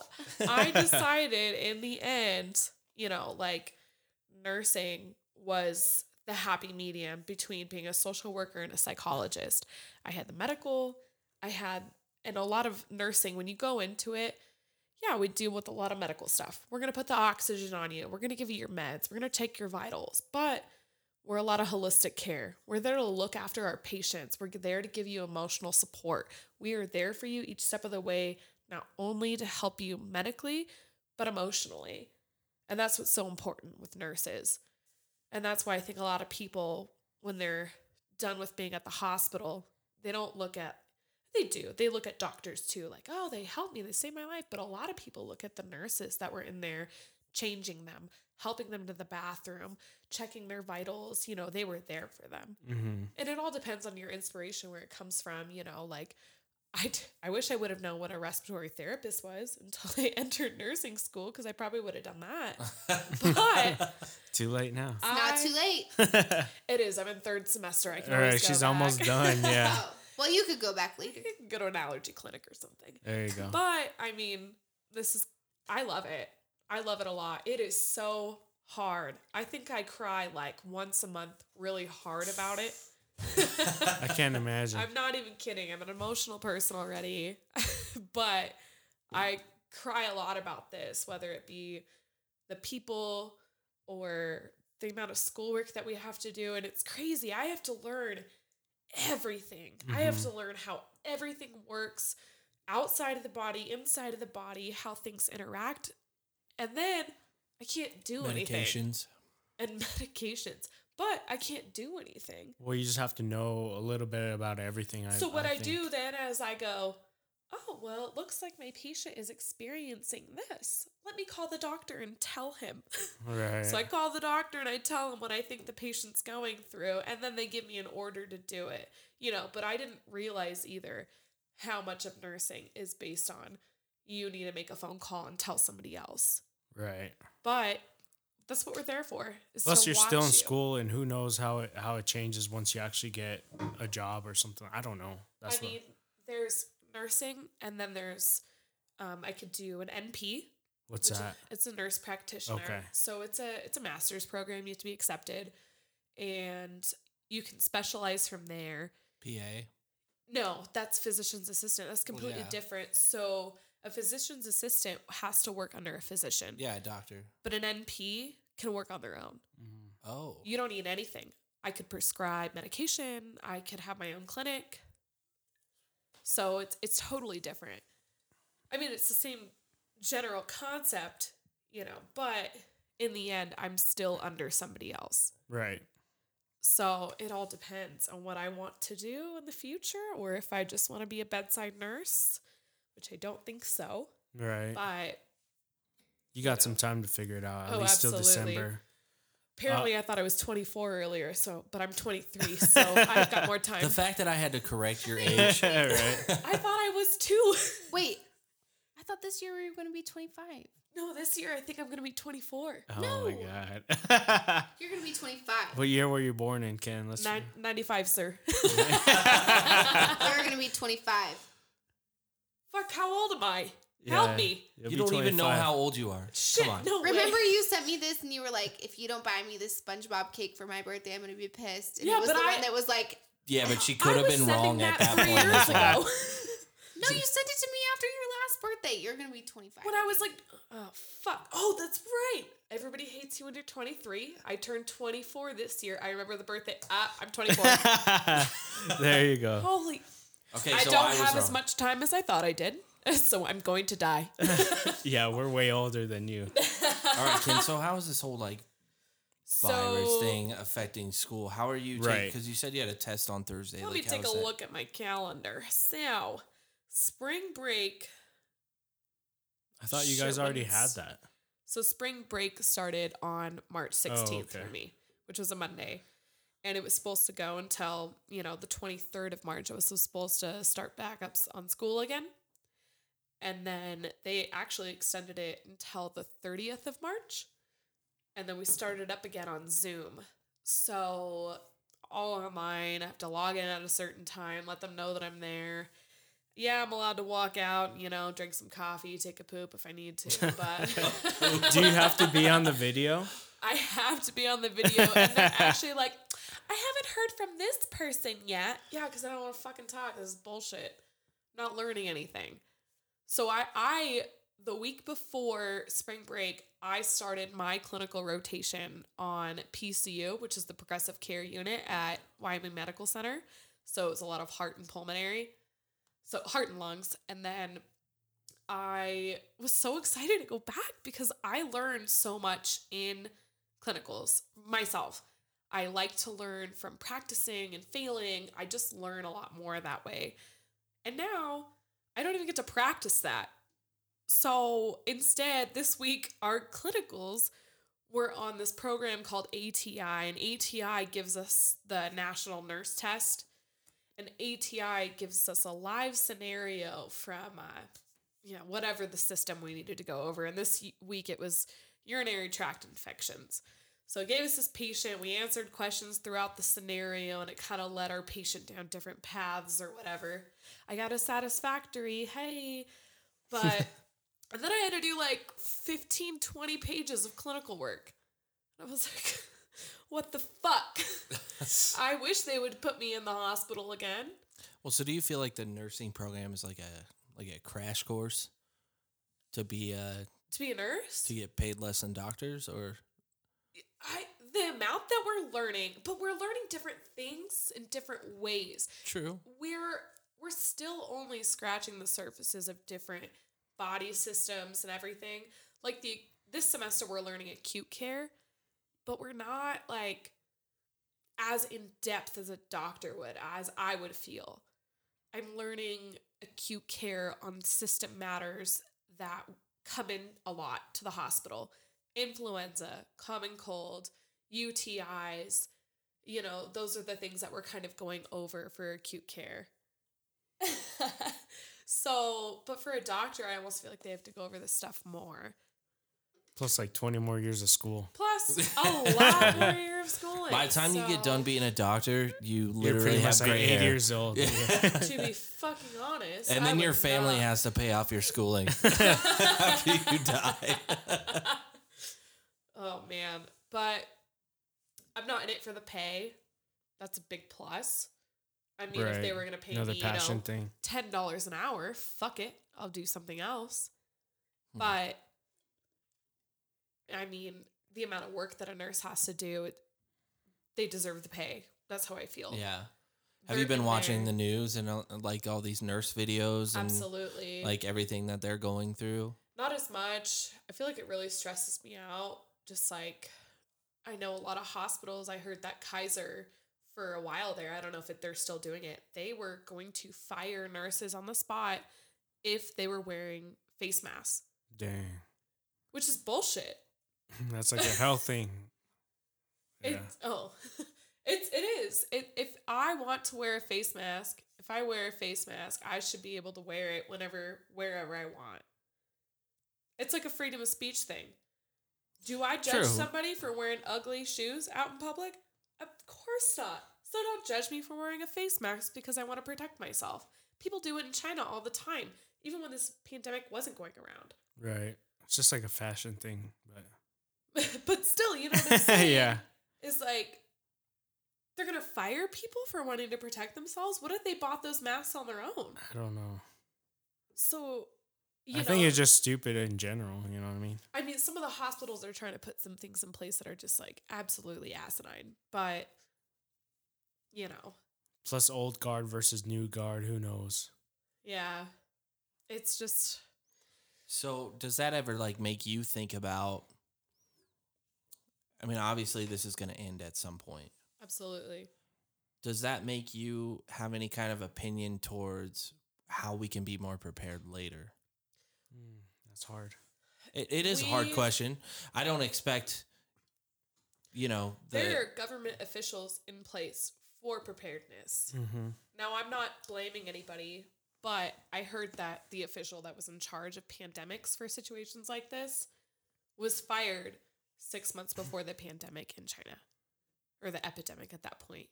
I decided in the end, you know, like nursing was the happy medium between being a social worker and a psychologist. I had the medical, I had, and a lot of nursing, when you go into it, yeah, we deal with a lot of medical stuff. We're going to put the oxygen on you. We're going to give you your meds. We're going to take your vitals. But we're a lot of holistic care. We're there to look after our patients. We're there to give you emotional support. We are there for you each step of the way, not only to help you medically, but emotionally. And that's what's so important with nurses. And that's why I think a lot of people, when they're done with being at the hospital, they don't look at, they do, they look at doctors too, like, oh, they helped me, they saved my life. But a lot of people look at the nurses that were in there changing them, helping them to the bathroom, checking their vitals. You know, they were there for them. Mm-hmm. And it all depends on your inspiration, where it comes from. You know, like I, d- I wish I would have known what a respiratory therapist was until I <laughs> entered nursing school because I probably would have done that. but <laughs> Too late now. Not too late. <laughs> It is. I'm in third semester. I can All always go she's back. almost done. Yeah. Oh, well, you could go back later. go to an allergy clinic or something. There you go. But I mean, this is I love it. I love it a lot. It is so hard. I think I cry like once a month really hard about it. I can't <laughs> imagine. I'm not even kidding. I'm an emotional person already. <laughs> but I cry a lot about this, whether it be the people or the amount of schoolwork that we have to do. And it's crazy. I have to learn everything. I have mm-hmm. to learn how everything works outside of the body, inside of the body, how things interact. And then I can't do anything. Medications. And <laughs> medications. But I can't do anything. well, you just have to know a little bit about everything. I, So what I, think. do then is I go, oh well, it looks like my patient is experiencing this. Let me call the doctor and tell him. <laughs> Right. so I call the doctor and I tell him what I think the patient's going through, and then they give me an order to do it. You know, but I didn't realize either how much of nursing is based on you need to make a phone call and tell somebody else. right. But that's what we're there for. is Plus, you're still in you. school, and who knows how it how it changes once you actually get a job or something. I don't know. That's I what- mean, there's nursing, and then there's um, I could do an NP. what's which that? It's a nurse practitioner. Okay. So it's a it's a master's program. You have to be accepted, and you can specialize from there. PA. No, that's physician's assistant. That's completely yeah. different. So a physician's assistant has to work under a physician, Yeah, a doctor. but an NP can work on their own. Mm-hmm. Oh. You don't need anything. I could prescribe medication. I could have my own clinic. So it's it's totally different. I mean, it's the same general concept, you know, but in the end, I'm still under somebody else. Right. So it all depends on what I want to do in the future, or if I just want to be a bedside nurse, which I don't think so. Right. But You got some time to figure it out. At Oh, least till absolutely. December. apparently, uh, I thought I was 24 earlier. So, but I'm 23, <laughs> so I've got more time. The fact that I had to correct your <laughs> age. <laughs> right. I thought I was two. Wait, I thought this year we were going to be 25. no, this year I think I'm gonna be 24. Oh No. my god. You're going to be 25. what year were you born in, Ken? Let's Nine, 95, sir. You're going to be 25. Fuck, how old am I? Yeah, Help me. you'll You be don't even know 25. how old you are. Shit, Come on. no way. Remember you sent me this and you were like, if you don't buy me this SpongeBob cake for my birthday, I'm going to be pissed. And Yeah, it was but the I- one that was like, Yeah, but she <gasps> I could have was been sending wrong at that three point. years ago. <laughs> no, you sent it to me after your last birthday. You're going to be 25. when I was like, oh fuck, oh that's right. Everybody hates you when you're 23. I turned 24 this year. I remember the birthday. Ah, I'm 24. <laughs> there you go. Holy, Okay, I so don't I was have as much time as I thought I did. <laughs> So I'm going to die. <laughs> Yeah, we're way older than you. All right, Ken. So how is this whole like virus So thing affecting school? How are you? Right. Because you said you had a test on Thursday. let like, me take a that? look at my calendar. So spring break. I thought you guys already had that. So spring break started on March 16th Oh, okay. for me, which was a Monday. And it was supposed to go until, you know, the 23rd of March. I was supposed to start back up on school again. And then they actually extended it until the 30th of March. And then we started up again on Zoom. So all online, I have to log in at a certain time, let them know that I'm there. Yeah, I'm allowed to walk out, you know, drink some coffee, take a poop if I need to, <laughs> but Do you have to be on the video? <laughs> I have to be on the video. And they're <laughs> actually like, I haven't heard from this person yet. Yeah, because I don't want to fucking talk. This is bullshit. not learning anything. So I I the week before spring break, I started my clinical rotation on PCU, which is the Progressive Care Unit at Wyoming Medical Center. So it was a lot of heart and pulmonary, so heart and lungs. And then I was so excited to go back because I learned so much in clinicals myself. I like to learn from practicing and failing. I just learn a lot more that way. And now I don't even get to practice that. So instead, this week, our clinicals were on this program called ATI, and ATI gives us the national nurse test. And ATI gives us a live scenario from, uh, you know, whatever the system we needed to go over. And this week, it was urinary tract infections. So it gave us this patient. We answered questions throughout the scenario, and it kind of led our patient down different paths or whatever. I got a satisfactory, hey. But, <laughs> and then I had to do like 15, 20 pages of clinical work. I was like, <laughs> what the fuck? <laughs> I wish they would put me in the hospital again. Well, so do you feel like the nursing program is like a like a crash course to be a To be a nurse? to get paid less than doctors or I the amount that we're learning, but we're learning different things in different ways. true? We're we're still only scratching the surfaces of different body systems and everything. Like the this semester we're learning acute care, but we're not like as in depth as a doctor would, as I would feel. I'm learning acute care on system matters that come in a lot to the hospital influenza, common cold, UTIs. You know, those are the things that we're kind of going over for acute care. <laughs> so, but for a doctor, I almost feel like they have to go over this stuff more. Plus like 20 more years of school. Plus, <laughs> a lot more years of schooling. By the time you get done being a doctor, you You're literally have much like gray eight years old. Yeah. <laughs> to be fucking honest, and I then your family not. has to pay off your schooling after you die. Oh man, but I'm not in it for the pay. That's a big plus. I mean, if they were gonna pay Another me, you passion know, thing. ten dollars an hour, fuck it, I'll do something else. Hmm. But I mean, the amount of work that a nurse has to do, it, they deserve the pay. That's how I feel. Yeah. Have you They're been watching there. the news and uh, like all these nurse videos and Absolutely. like everything that they're going through? Not as much. I feel like it really stresses me out. Just like I know a lot of hospitals. I heard that Kaiser for a while there. I don't know if it, they're still doing it. They were going to fire nurses on the spot if they were wearing face masks, Dang. which is bullshit. <laughs> That's like a health <laughs> thing. Yeah. It's oh, <laughs> it's it is. It, if I want to wear a face mask, if I wear a face mask, I should be able to wear it whenever, wherever I want. It's like a freedom of speech thing. Do I judge True. somebody for wearing ugly shoes out in public? Of course not. So don't judge me for wearing a face mask because I want to protect myself. People do it in China all the time, even when this pandemic wasn't going around. Right. It's just like a fashion thing. But <laughs> but still, you know what I'm <laughs> saying? yeah. is like they're gonna fire people for wanting to protect themselves. What if they bought those masks on their own? I don't know. So, you I know, think it's just stupid in general. You know what I mean? I mean, some of the hospitals are trying to put some things in place that are just like absolutely asinine. But you know, Plus, old guard versus new guard. Who knows? yeah, it's just So does that ever like make you think about I mean, obviously this is going to end at some point. absolutely. Does that make you have any kind of opinion towards how we can be more prepared later? That's hard. It, it is a hard question. I don't expect, you know, the, there are government officials in place for preparedness. Mm-hmm. Now, I'm not blaming anybody, but I heard that the official that was in charge of pandemics for situations like this was fired six months <laughs> before the pandemic in China or the epidemic at that point.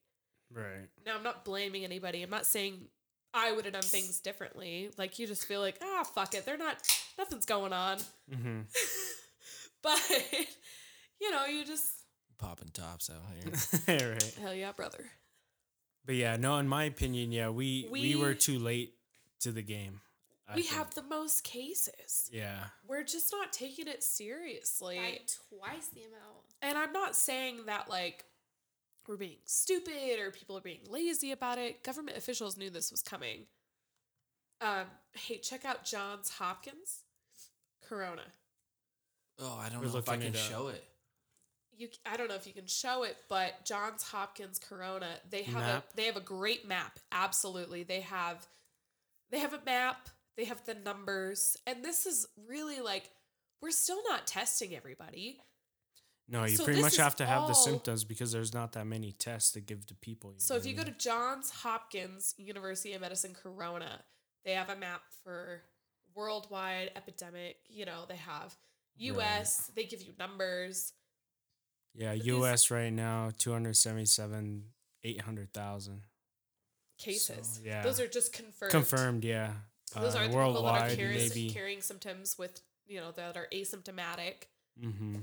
Right. Now, I'm not blaming anybody. I'm not saying I would have done things differently. Like, you just feel like, ah, fuck it. They're not, nothing's going on. Mm-hmm. <laughs> But, you know, you just, popping tops out here. <laughs> right. hell yeah, brother. But yeah, no. In my opinion, yeah, we we, were too late to the game. I we think- have the most cases. Yeah. We're just not taking it seriously. By twice the amount. And I'm not saying that like we're being stupid or people are being lazy about it. Government officials knew this was coming. Um, hey, check out Johns Hopkins Corona. Oh, I don't We're know if I can it show it. You, I don't know if you can show it, but Johns Hopkins Corona, they have Map? a they have a great map. Absolutely, they have they have a map. They have the numbers, and this is really like we're still not testing everybody. No, you So pretty much have to have the symptoms because there's not that many tests to give to people. So know if you go to Johns Hopkins University of Medicine Corona, they have a map for worldwide epidemic. You know, they have US, they give you numbers. yeah, these- U.S. right now, two hundred seventy-seven, eight hundred thousand Cases. yeah. Those are just confirmed. confirmed. Yeah, Those Uh, are the people that are carrying, maybe. carrying symptoms with, you know, that are asymptomatic. Mm-hmm.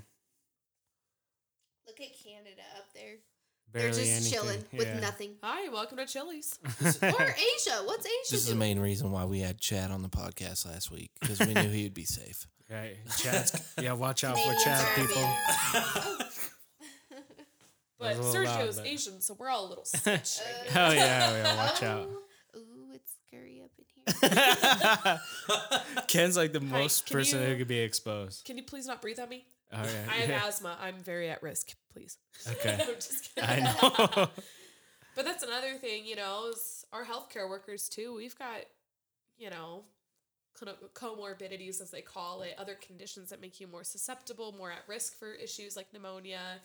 Look at Canada up there. Barely They're just anything. chilling yeah. with nothing. Hi, welcome to Chili's. <laughs> or Asia. What's Asia This is the main reason why we had Chad on the podcast last week because we knew he would be safe. <laughs> Right, Chad's, yeah. Watch out for Chad, people. <laughs> But That's a loud, Sergio's but- Asian, so we're all a little stitch. right Uh, now. Oh yeah, yeah. Watch out. Oh, Ooh, it's scary up in here. Ken's like the Hi, most can person who you- could be exposed. Can you please not breathe on me? Oh. I have yeah. asthma. I'm very at risk. Please. Okay. <laughs> I'm just <laughs> kidding. I know. <laughs> But that's another thing, you know, is our healthcare workers too. We've got, you know, comorbidities as they call it, other conditions that make you more susceptible, more at risk for issues like pneumonia.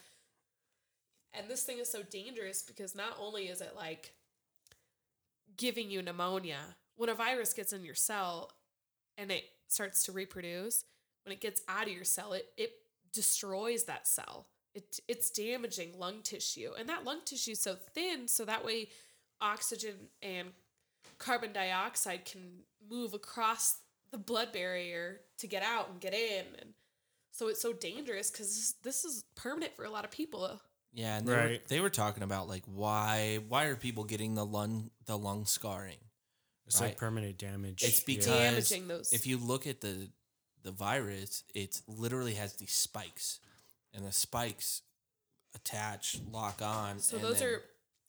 And this thing is so dangerous because not only is it like giving you pneumonia, when a virus gets in your cell and it starts to reproduce, when it gets out of your cell, it, it destroys that cell. It, it's damaging lung tissue. And that lung tissue is so thin, so that way oxygen and carbon dioxide can move across the blood barrier to get out and get in. And so it's so dangerous because this is permanent for a lot of people. Yeah, and they, were, Right. they were talking about like why why are people getting the lung the lung scarring? It's Right. like permanent damage. It's because Damaging those- if you look at the the virus, it literally has these spikes, and the spikes attach, lock on. So those then- are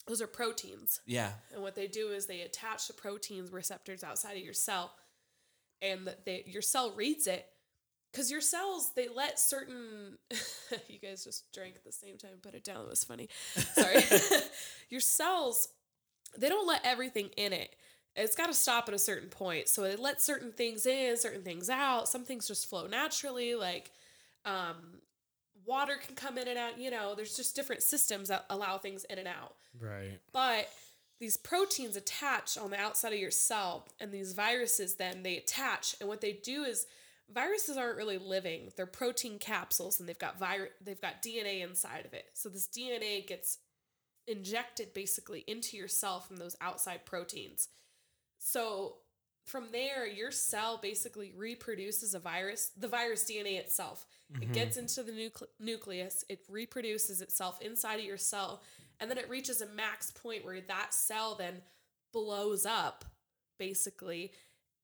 those are proteins. yeah, And what they do is they attach the proteins receptors outside of your cell, and that they your cell reads it because your cells they let certain. <laughs> you guys just drank at the same time. Put it down. It was funny. Sorry. <laughs> <laughs> your cells they don't let everything in it. It's got to stop at a certain point. So it lets certain things in, certain things out. Some things just flow naturally, like um, water can come in and out. You know, there's just different systems that allow things in and out Right. but these proteins attach on the outside of your cell and these viruses then they attach and what they do is viruses aren't really living they're protein capsules and they've got vir- they've got dna inside of it so this dna gets injected basically into your cell from those outside proteins so from there your cell basically reproduces a virus the virus dna itself. It gets into the nucle- nucleus it reproduces itself inside of your cell and then it reaches a max point where that cell then blows up basically.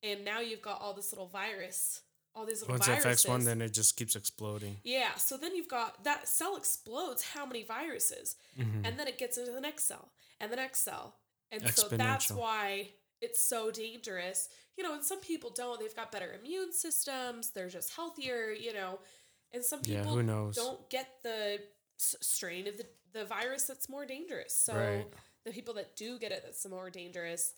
And now you've got all this little virus all these little Once it viruses affects one, then it just keeps exploding. yeah, so then you've got that cell explodes how many viruses, Mm-hmm. and then it gets into the next cell and the next cell, and so that's why it's so dangerous. You know, and some people don't. They've got better immune systems. They're just healthier. You know, and some Yeah, people who knows? don't get the strain of the the virus that's more dangerous. So Right. the people that do get it that's more dangerous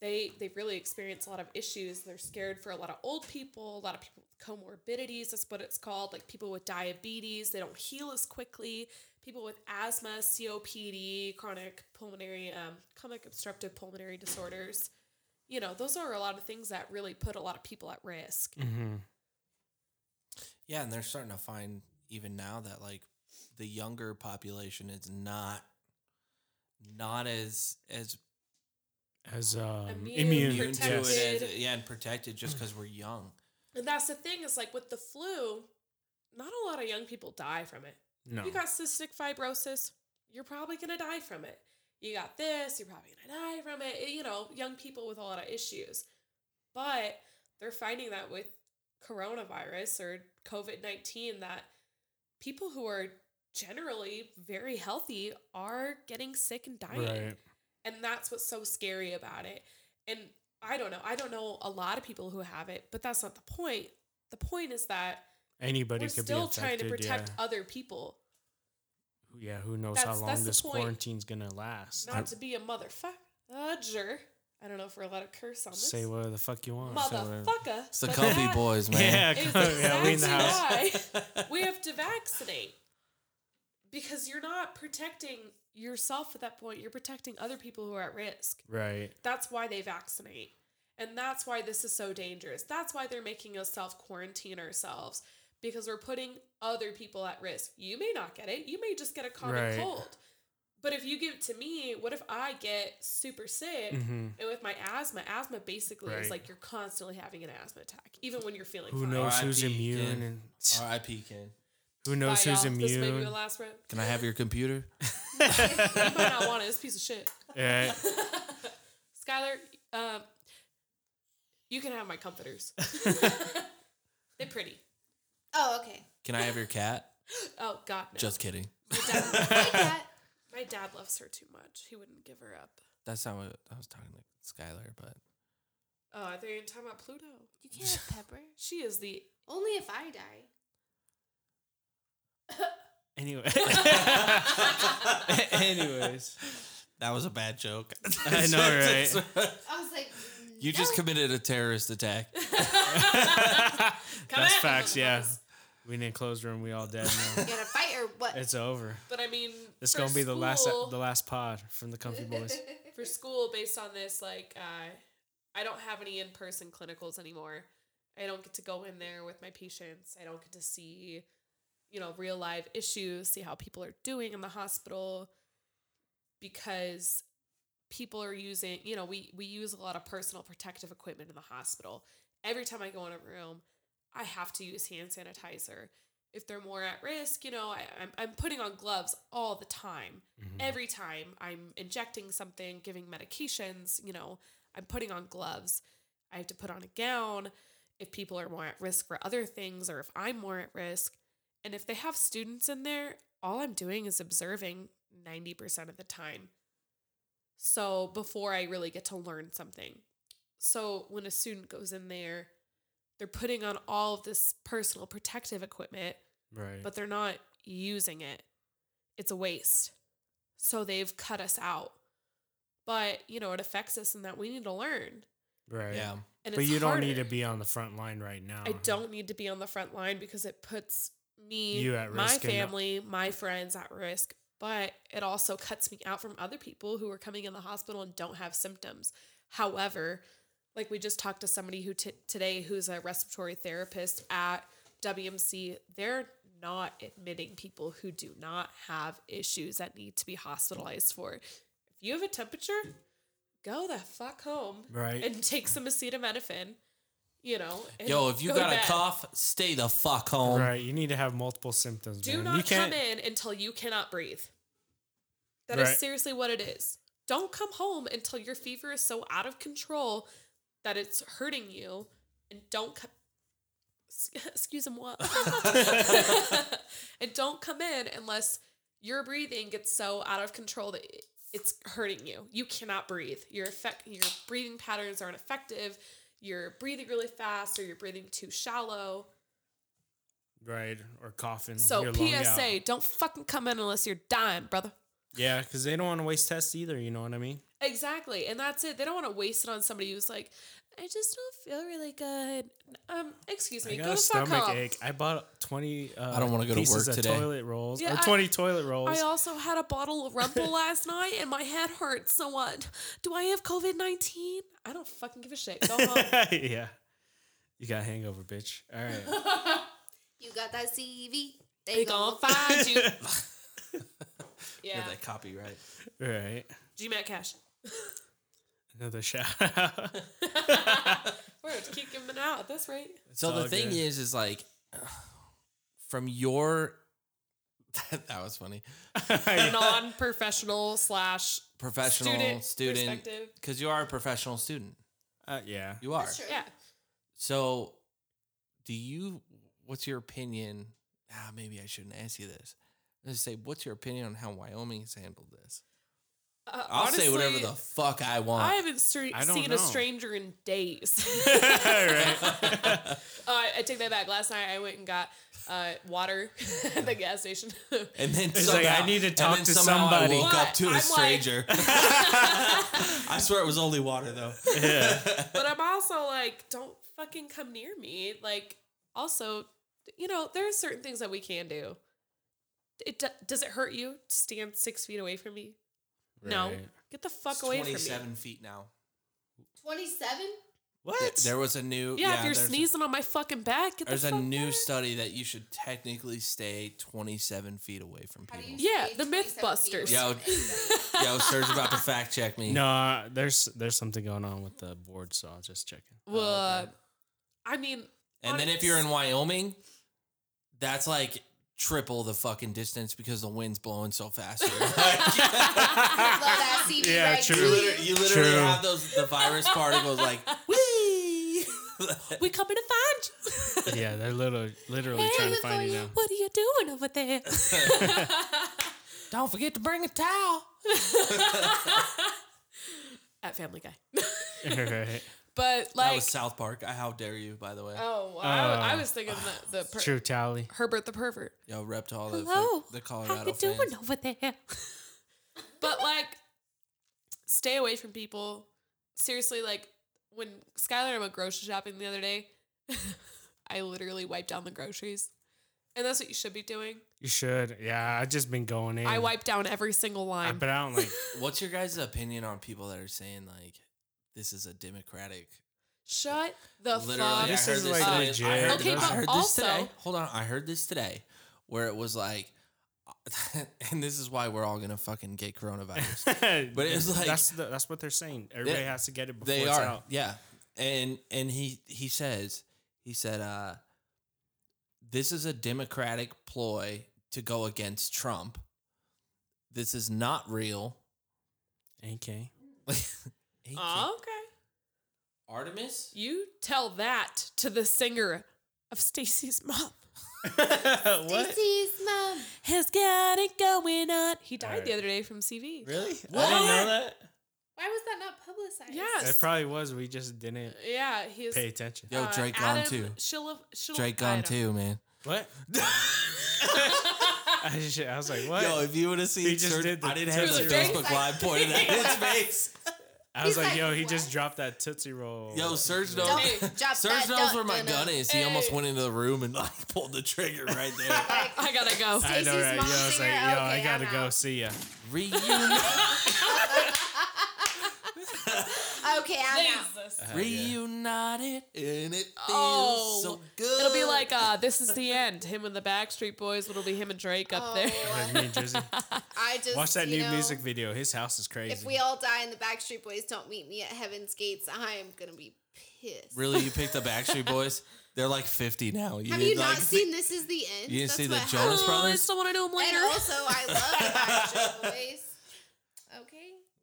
they they really experience a lot of issues. They're scared for a lot of old people, a lot of people with comorbidities. That's what it's called. Like people with diabetes, they don't heal as quickly. People with asthma, COPD, chronic pulmonary, um, chronic obstructive pulmonary disorders. You know, those are a lot of things that really put a lot of people at risk. Mm-hmm. yeah, and they're starting to find even now that like the younger population is not not as as As um, Immune, immune, immune to it as yeah, and protected just because we're young. And that's the thing is like with the flu, not a lot of young people die from it. No. You got cystic fibrosis, you're probably going to die from it. You got this, you're probably going to die from it. You know, young people with a lot of issues. But they're finding that with coronavirus or COVID 19 that people who are generally very healthy are getting sick and dying. Right. And that's what's so scary about it. And I don't know. I don't know a lot of people who have it, but that's not the point. The point is that Anybody we're could still be trying to protect yeah. other people. yeah, who knows how long this point. quarantine's gonna last? Not to be a motherfucker. I don't know if we're allowed to curse on this. Say whatever the fuck you want. Motherfucker. It's the but comfy boys, man. Yeah, is yeah, we in the house. why <laughs> we have to vaccinate. Because you're not protecting yourself at that point. You're protecting other people who are at risk. Right. That's why they vaccinate. And that's why this is so dangerous. That's why they're making us self quarantine ourselves because we're putting other people at risk. You may not get it. You may just get a common Right. cold. But if you give it to me, what if I get super sick? Mhm. And with my asthma, asthma basically is like you're constantly having an asthma attack, even when you're feeling Who fine. knows who's R.I.P. immune and <laughs> R.I.P. Ken. who knows Bye, who's y'all. This may be the last rep. Can I have your computer? <laughs> You might not want it. It's a piece of shit. Yeah. <laughs> Skylar, um, you can have my comforters. They're pretty. Oh, okay. Can I have your cat? <gasps> Oh God, no. Just kidding. my dad, Hi, <laughs> cat. my dad loves her too much. He wouldn't give her up. That's not what I was talking to Skylar, but Oh, I thought you were talking about Pluto. You can't have <laughs> Pepper. She is the Only if I die. <laughs> anyway. Anyways. that was a bad joke. I know, right? I was like, you just committed a terrorist attack. That's facts, yeah. Motherfuckers. We need a closed room, we all dead now. <laughs> You gonna fight or what? it's over. But I mean, It's gonna be the last the last pod from the Comfy Boys. <laughs> for school based on this like uh, i don't have any in-person clinicals anymore i don't get to go in there with my patients i don't get to see you know real live issues see how people are doing in the hospital because people are using you know we we use a lot of personal protective equipment in the hospital every time i go in a room i have to use hand sanitizer if they're more at risk you know I, I'm, I'm putting on gloves all the time mm-hmm. every time I'm injecting something, giving medications, you know, I'm putting on gloves. I have to put on a gown if people are more at risk for other things or if I'm more at risk. And if they have students in there, all I'm doing is observing 90% of the time. So before I really get to learn something. So when a student goes in there, they're putting on all of this personal protective equipment Right. but they're not using it. It's a waste. So they've cut us out. But, you know, it affects us in that we need to learn. right. Yeah. And But it's you don't need to be on the front line right now. I don't need to be on the front line because it puts me, You at my risk and- family, my friends at risk. But it also cuts me out from other people who are coming in the hospital and don't have symptoms. However, like we just talked to somebody who t- today who's a respiratory therapist at WMC, they're not admitting people who do not have issues that need to be hospitalized for. If you have a temperature, go the fuck home Right. and take some acetaminophen. You know, Yo, if you go got a cough, stay the fuck home. Right. You need to have multiple symptoms. Do man. not you can't, come in until you cannot breathe. That is Right. seriously what it is. Don't come home until your fever is so out of control that it's hurting you, and don't come. <laughs> Excuse him, <laughs> what? and don't come in unless your breathing gets so out of control that it's hurting you. You cannot breathe. Your effect, your breathing patterns aren't effective. You're breathing really fast, or you're breathing too shallow. Right. Or coughing. So your lung out. PSA, don't fucking come in unless you're dying, brother. Yeah, because they don't want to waste tests either. You know what I mean? Exactly. And that's it. They don't want to waste it on somebody who's like, I just don't feel really good. Um, excuse me, I go a to fuck stomach home. ache. I bought twenty. Uh, I don't wanna go to work today. Toilet rolls Yeah, or I- twenty toilet rolls. I also had a bottle of Rumple <laughs> last night and my head hurts. So what? Do I have COVID 19? I don't fucking give a shit. Go home. <laughs> yeah. You got hangover, bitch. All right. <laughs> You got that CV. They, they gon' gonna find you. Yeah, yeah. that copyright. right. GMAT cash. <laughs> Another shout <laughs> out. We're going to keep giving out at this rate. So all the thing good. is, is like <sighs> from your <laughs> that was funny Non professional slash professional Student student because you are a professional student. Uh, yeah. You are. That's true. Yeah. So, do you? What's your opinion? Ah, maybe I shouldn't ask you this. Let's say, what's your opinion on how Wyoming has handled this? Uh, I'll say whatever the fuck I want. I haven't stre- I seen know. a stranger in days. <laughs> <laughs> right. Uh, I take that back. Last night I went and got uh, water <laughs> at the gas station. and then It's like, I need to and talk then to somebody. I woke up But to I'm a like- stranger. I swear it was only water though. Yeah. but I'm also like, don't fucking come near me. Like, also, you know, there are certain things that we can do. It do- does it hurt you to stand six feet away from me? No, get the fuck It's away from me. Twenty-seven feet now. 27? What? There was a new Yeah, if you're there's- sneezing on my fucking back, get There's the a new away. study that you should technically stay 27 feet away from people. Yeah, the Mythbusters. Yo, from <laughs> yo, Serge about to fact check me. No, uh, there's there's something going on with the board, so I'll just check it. Well, uh, I mean, And then if you're in Wyoming, that's like triple the fucking distance because the wind's blowing so fast. <laughs> here. <laughs> Love that CB Yeah, right true. you literally, you literally True. have those the virus particles like <laughs> wee. we coming to find you. Yeah, they're literally literally Hey, trying to find you you. now. What are you doing over there? Don't forget to bring a towel. At Family Guy. right. But like That was South Park. How dare you, by the way. oh, I, I Uh, was thinking the, the per- True tally. Herbert the pervert. Yo, rep to all the, Hello, the how Colorado you doing fans. over there? <laughs> but like, stay away from people. Seriously, like when Skylar and I went grocery shopping the other day, <laughs> I literally wiped down the groceries, and that's what you should be doing. You should. Yeah, I've just been going in. I wipe down every single I, line. but I don't like. <laughs> What's your guys' opinion on people that are saying like this is a democratic? Shut the Literally, fuck. I This is, like, today. legit. I heard, Okay, I but heard this also- today. Hold on, I heard this today, where it was like, <laughs> and this is why we're all gonna fucking get coronavirus. <laughs> but it's like- that's the, that's what they're saying. Everybody Yeah, has to get it before they it's are, out. yeah. And and he he says he said uh, this is a democratic ploy to go against Trump. This is not real. AK. <laughs> He Oh, can't- okay. Artemis. You tell that to the singer of Stacy's mom. <laughs> what? Stacy's mom. Has got it going on. He died Alright. the other day from CV. Really? <laughs> I didn't know that. Why was that not publicized? Yes. It probably was. We just didn't Yeah, he's pay attention. Yo, uh, Drake gone too. Shilla, Shilla, Drake I gone don't- too, man. What? <laughs> I, just, I was like, what? Yo, if you would have seen, He just Serge- did the I didn't have the Tootsie Roll. Facebook live pointed at his face. I was like, like, yo, he what? just dropped that Tootsie Roll. Yo, Serge knows. Don't Hey, <laughs> drop Serge that knows where my dun, gun is. He almost went into the room and like <laughs> pulled the trigger right there. <laughs> dun. I gotta go. I know, right? Yo, I was like, singer? yo, I gotta I'm go out. see ya. Reunited. Okay, I'm out. Jesus. Reunited, and it feels Oh, so good. It'll be like uh, this is the end. Him and the Backstreet Boys. It'll be him and Drake up there. Oh, Like me and Drizzy. <laughs> I just Watch that new know, music video. His house is crazy. If we all die and the Backstreet Boys don't meet me at Heaven's Gates, I am gonna be pissed. really. You picked the <laughs> Backstreet Boys. They're like fifty now. Have you not like, seen This Is the End? You didn't That's see the what Jonas happened. Oh, I Brothers? still want to do them later. And also, I love the <laughs> Backstreet Boys.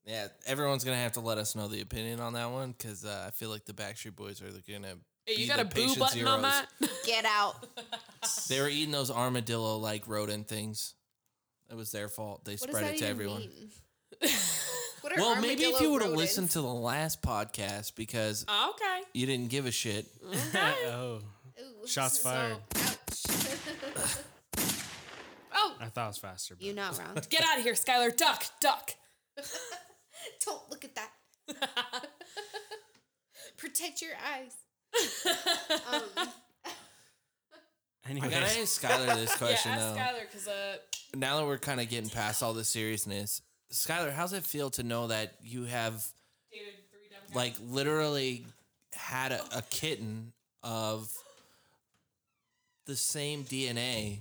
Okay. Yeah, everyone's gonna have to let us know the opinion on that one because uh, I feel like the Backstreet Boys are gonna. Hey, be you got the a boo patient button on that? <laughs> Get out. <laughs> They were eating those armadillo like rodent things. It was their fault. They What does spread that it to even everyone. mean? <laughs> What are Well, maybe if you would have listened to the last podcast because Oh, okay. you didn't give a shit. oh, Ooh, Shots so- fired. ouch. Oh, I thought it was faster. But you not wrong. get out of here, Skylar. Duck, duck. <laughs> Don't look at that. <laughs> Protect your eyes. Um, <laughs> I Anyways, gotta ask Skylar this question yeah, ask though. Skylar because uh, Now that we're kind of getting past all the seriousness, Skylar, how's it feel to know that you have dated three like literally had a, a kitten of the same DNA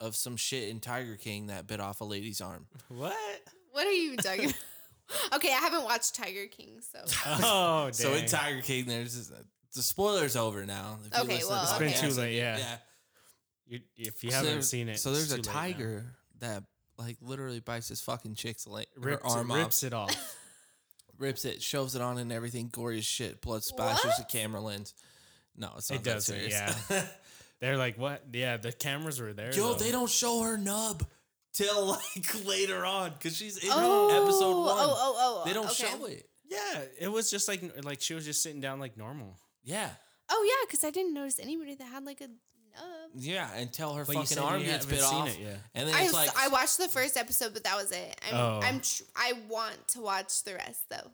of some shit in Tiger King that bit off a lady's arm? what? what are you talking about? <laughs> Okay, I haven't watched Tiger King, so <laughs> Oh, dang. <laughs> So in Tiger King, there's this, uh, the spoiler's over now. If you Okay, listen to well, the it's been too podcast, late. Yeah. Yeah. You, if you So haven't there's- seen it, So it's there's a too late now. tiger that like literally bites his fucking chick's leg, her rips, arm rips it off. rips it, shoves it on, and everything gory as shit. Blood splashes the camera lens. No, it's not It that does. serious. Yeah. They're like, what? Yeah, the cameras were there. Yo, though. they don't show her nub till like <laughs> later on because she's in Oh, episode oh, one. Oh, oh, oh. They don't okay. show it. Yeah, it was just like like she was just sitting down like normal. Yeah, Oh yeah, because I didn't notice anybody that had like a nub. yeah, until her But fucking arm you gets haven't bit seen off, it, yeah. and then I, it's like I watched the first episode, but that was it. I'm, Oh. I'm tr- I want to watch the rest though.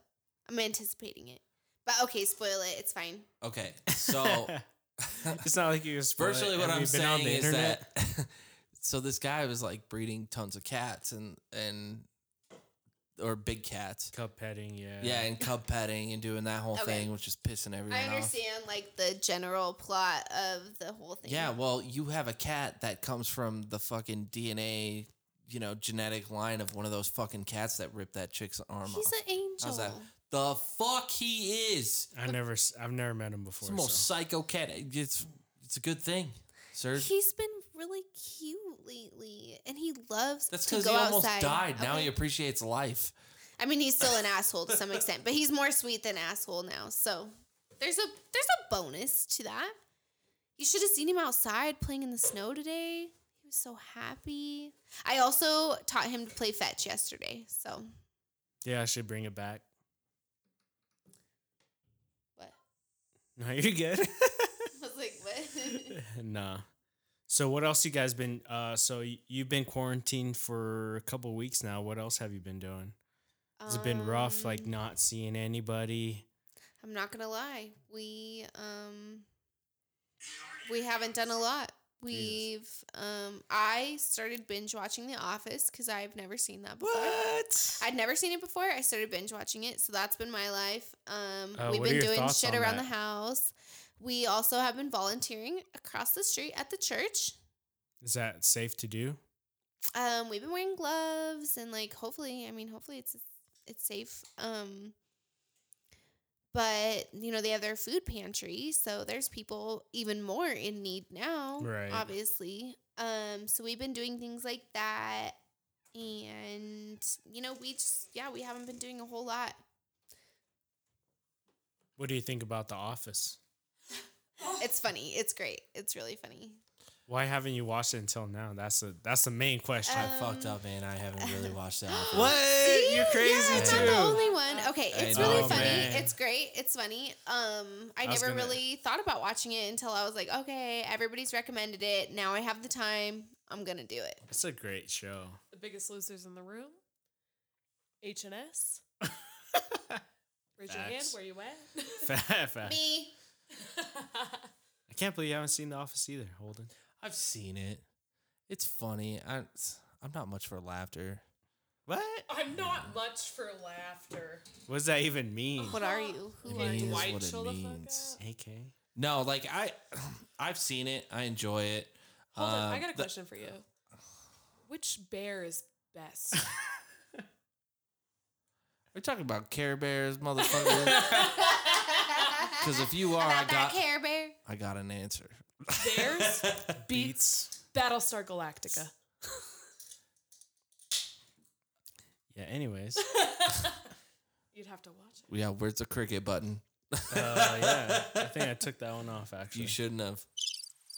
I'm anticipating it. But okay, spoil it. It's fine. okay. So <laughs> It's not like you was virtually what I'm you been on saying the is internet? that <laughs> so this guy was like breeding tons of cats and and or big cats. Cub petting. Yeah, Yeah, and cub petting and doing that whole Okay. thing, which is pissing everyone I off. understand like the general plot of the whole thing. Yeah, well, you have a cat that comes from the fucking DNA, you know, genetic line of one of those fucking cats that ripped that chick's arm he's off. an angel. How's that? The fuck he is. I never, I've never met him before. It's the most so. psycho cat. It's it's a good thing, sir. He's been really cute lately, and he loves That's to because go he almost outside. died. Now Okay. he appreciates life. I mean, he's still an <laughs> asshole to some extent, but he's more sweet than asshole now. So there's a there's a bonus to that. You should have seen him outside playing in the snow today. He was so happy. I also taught him to play fetch yesterday. So Yeah, I should bring it back. what? <laughs> No, you're good. <laughs> I was like, what? nah. So what else you guys been? Uh, so you've been quarantined for a couple weeks now. What else have you been doing? Has it been rough, Um, like not seeing anybody? I'm not gonna lie. We um we haven't done a lot. We've um I started binge watching The Office because I've never seen that before. What? I'd never seen it before. I started binge watching it, so that's been my life. Um, Uh, we've been doing shit around that? the house. We also have been volunteering across the street at the church. Is that safe to do? Um, we've been wearing gloves and like hopefully, I mean, hopefully it's it's safe. Um, but you know they have their food pantry, so there's people even more in need now. Right. Obviously. Um, so we've been doing things like that, and you know we just yeah we haven't been doing a whole lot. What do you think about The Office? It's funny. It's great. It's really funny. Why haven't you watched it until now? That's the that's the main question. I fucked up, man. I haven't really <laughs> watched that. what? See? You're crazy yeah, I'm not the only one. Okay, I it's know, really funny. man. It's great. It's funny. Um, I, I was never gonna- really thought about watching it until I was like, okay, everybody's recommended it. Now I have the time. I'm gonna do it. It's a great show. The biggest losers in the room. H and S. <laughs> Raise your hand. Facts. Where you at? <laughs> Fat, fat. Me. <laughs> I can't believe you haven't seen The Office either, Holden. I've seen it. It's funny. I, I'm not much for laughter. What? I'm not much for laughter. What does that even mean? What are you? Who It are means you? Dwight, what it chill the fuck means. out. AK. No, like I, <clears throat> I've seen it. I enjoy it. Hold on, I Um, got a the- question for you. Which bear is best? <laughs> We're talking about Care Bears, motherfucker. <laughs> Because if you <laughs> are, I About that got, Care Bear. I got an answer. Bears <laughs> beets Battlestar Galactica. Yeah. Anyways. <laughs> You'd have to watch it. Yeah, where's the cricket button? Uh, yeah. I think I took that one off actually. You shouldn't have.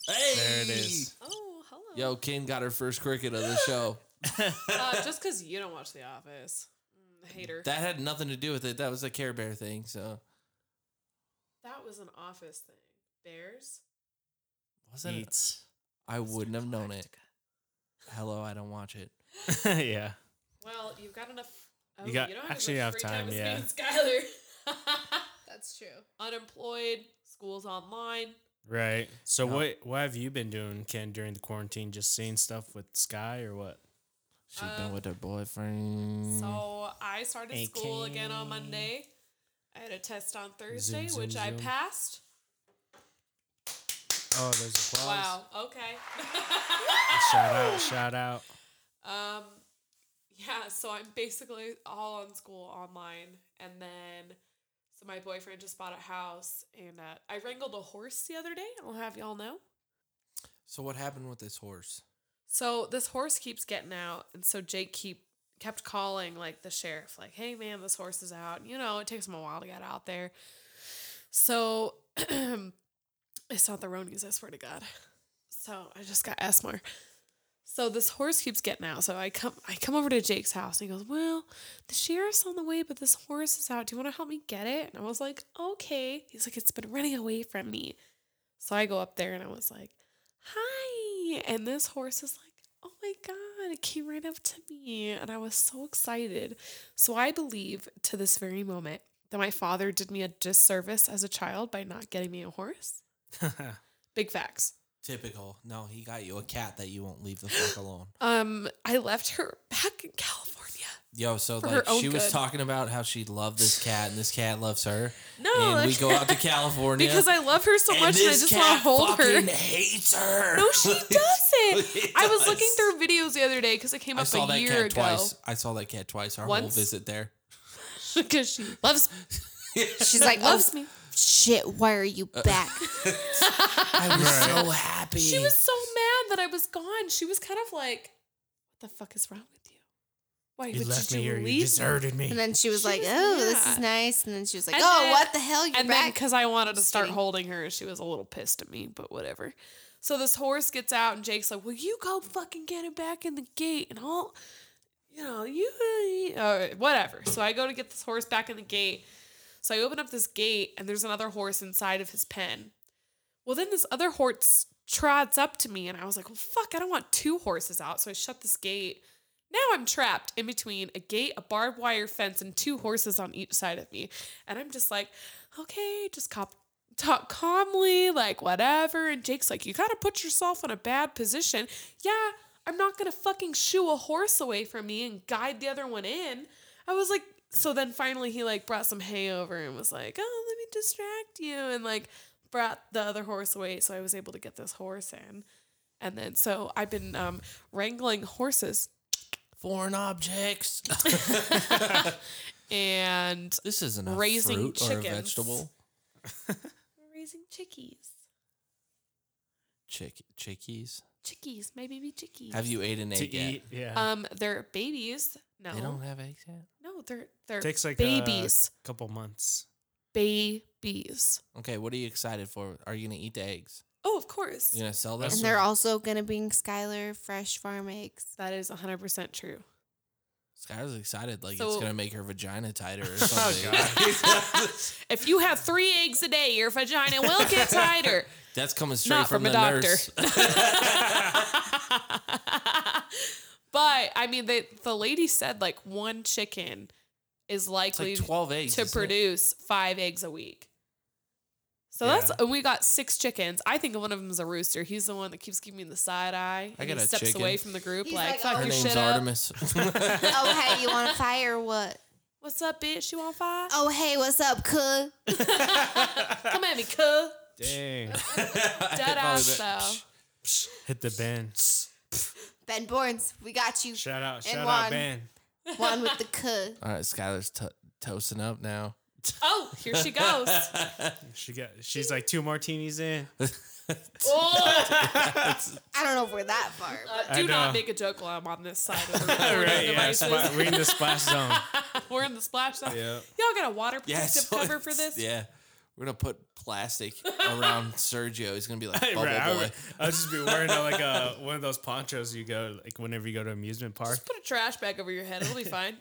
Hey, There it is. Oh, hello. Yo, Ken got her first cricket of the show. Uh, just because you don't watch The Office, mm, hater. That had nothing to do with it. That was a Care Bear thing. So that was an Office thing. Bears. wasn't it? Beets. I wouldn't have known it. Hello, I don't watch it. <laughs> yeah. Well, you've got enough. Oh, You got- don't actually as you have free time, as me yeah. and Skylar. <laughs> That's true. Unemployed. School's online. Right. So what what have you been doing, Ken, during the quarantine? Just seeing stuff with Sky or what? She's been with her um, boyfriend. So I started school again on Monday. I had a test on Thursday, zoom, which I zoom. passed. Oh, there's applause. Wow. Okay. Shout out, shout out. Um, yeah, so I'm basically all on school online, and then so my boyfriend just bought a house, and uh, I wrangled a horse the other day. I'll have y'all know. So what happened with this horse? So this horse keeps getting out, and so Jake keep kept calling like the sheriff, like, hey man, this horse is out. You know, it takes them a while to get out there. So <clears throat> it's not the Ronies, I swear to God. So I just got asthma. So this horse keeps getting out. So I come I come over to Jake's house and he goes, Well, the sheriff's on the way, but this horse is out. Do you want to help me get it? And I was like, Okay. He's like, It's been running away from me. So I go up there and I was like, Hi. And this horse is like, my God, it came right up to me. And I was so excited. So I believe to this very moment that my father did me a disservice as a child by not getting me a horse. <laughs> Big facts. Typical. No, he got you a cat that you won't leave the fuck <gasps> alone. Um, I left her back in California. Yo, so For her like own she was good. talking about how she loved this cat and this cat loves her. No, and we like- go out to <laughs> California Because I love her so and much and I this just want to cat hold her. fucking hates her. No, she doesn't. <laughs> It <laughs> I was looking through videos the other day because it came I up saw a that year cat ago. twice. I saw that cat twice. Our whole Once? visit there. <laughs> Because she loves <laughs> She's like, oh, loves me. shit, why are you uh, back? I was so happy. She was so mad that I was gone. She was kind of like, "What the fuck is wrong with you? Why You would left you me here. leave You deserted me. And then she was She like, was- oh, this yeah. is nice. And then she was like, And oh, then- what the hell? You're and then back. because I wanted to start kidding. holding her, she was a little pissed at me, but whatever. So this horse gets out, and Jake's like, "Will you go fucking get it back in the gate?" And I'll, you know, you uh, whatever. So I go to get this horse back in the gate. So I open up this gate, and there's another horse inside of his pen. Well, then this other horse trots up to me, and I was like, "Well, fuck! I don't want two horses out." So I shut this gate. Now I'm trapped in between a gate, a barbed wire fence, and two horses on each side of me. And I'm just like, okay, just cop, talk calmly, like whatever. And Jake's like, you gotta put yourself in a bad position. Yeah, I'm not gonna fucking shoo a horse away from me and guide the other one in. I was like, so then finally he like brought some hay over and was like, oh, let me distract you. And like brought the other horse away. So I was able to get this horse in. And then so I've been um, wrangling horses foreign objects. <laughs> <laughs> and this isn't a Raising fruit or a vegetable. <laughs> raising chickies. Chick chickies. Chickies, my baby chickies. Have you ate an to egg yet? eat, yeah. Um, they're babies. No, They don't have eggs yet. no, they're they're takes like babies. a couple months. babies. Okay, what are you excited for? Are you gonna eat the eggs? Oh, of course. You gonna sell them? and they're also going to bring Skylar fresh farm eggs. That is 100% true. Skylar's excited, like it's gonna make her vagina tighter or <laughs> Oh, something. <laughs> If you have three eggs a day, your vagina will get tighter. <laughs> That's coming straight Not from, from a the doctor. nurse. but I mean, the the lady said like one chicken is likely like twelve eggs to isn't it? produce five eggs a week. So Yeah. that's and we got six chickens. I think one of them is a rooster. He's the one that keeps giving me the side eye. I and got he a steps chicken. away from the group He's like, like, "Fuck oh, Her your name's shit up." <laughs> Artemis. oh, hey, you want a fire or what? What's up, bitch? You on fire? Oh, hey, what's up, cuz? <laughs> Come at me, cuh. Dang. <laughs> Dead ass though. Hit the Ben. Ben Borns, we got you. Shout out, And shout one. out, Ben. One with the cuz. All right, Skylar's to toasting up now. <laughs> Oh, here she goes. <laughs> She got. She's like two martinis in. <laughs> Oh, I don't know if we're that far. But uh, do not make a joke while I'm on this side of the recording right, yeah. devices. We're in the splash zone. We're in the splash zone. Yeah. Y'all got a water Yeah, protective so cover for this? Yeah, we're gonna put plastic around Sergio. He's gonna be like bubble right, I boy. would, I'll just be wearing like a one of those ponchos you go like whenever you go to amusement park. Just put a trash bag over your head. It'll be fine.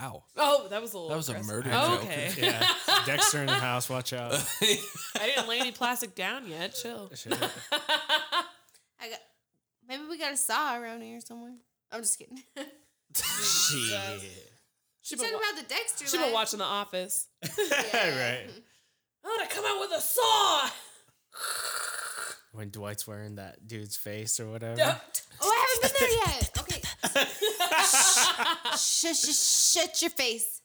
Wow, oh, that was a little. that was a murder Oh, joke. okay. <laughs> Yeah, Dexter in the house. Watch out. I didn't lay any plastic down yet. Chill. <laughs> I got maybe we got a saw around here somewhere. I'm just kidding. <laughs> Shit. She Talking wa- about the Dexter. she been life. watching The Office. right. I'm gonna come out with a saw. When Dwight's wearing that dude's face or whatever. Oh, I haven't been there yet. Shut, shut, shut your face.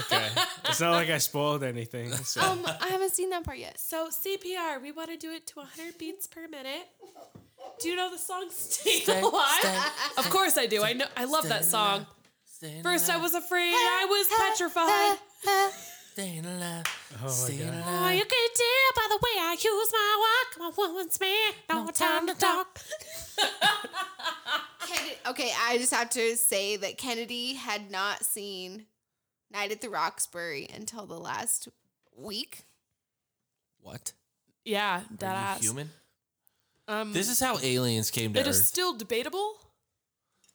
Okay. It's not like I spoiled anything. So. Um, I haven't seen that part yet. So CPR, we want to do it to 100 beats per minute. Do you know the song "Stay, Stay- Alive"? of course I do. I know. I love that song. First I was afraid, I was petrified. Staying alive. Oh Staying my god. Oh, you can tell by the way I use my walk. I'm a woman's man. No time to talk. <laughs> Kennedy, okay, I just have to say that Kennedy had not seen Night at the Roxbury until the last week. What? Yeah, Are that you ass. human? Um, This is how aliens came to it is Earth. still debatable.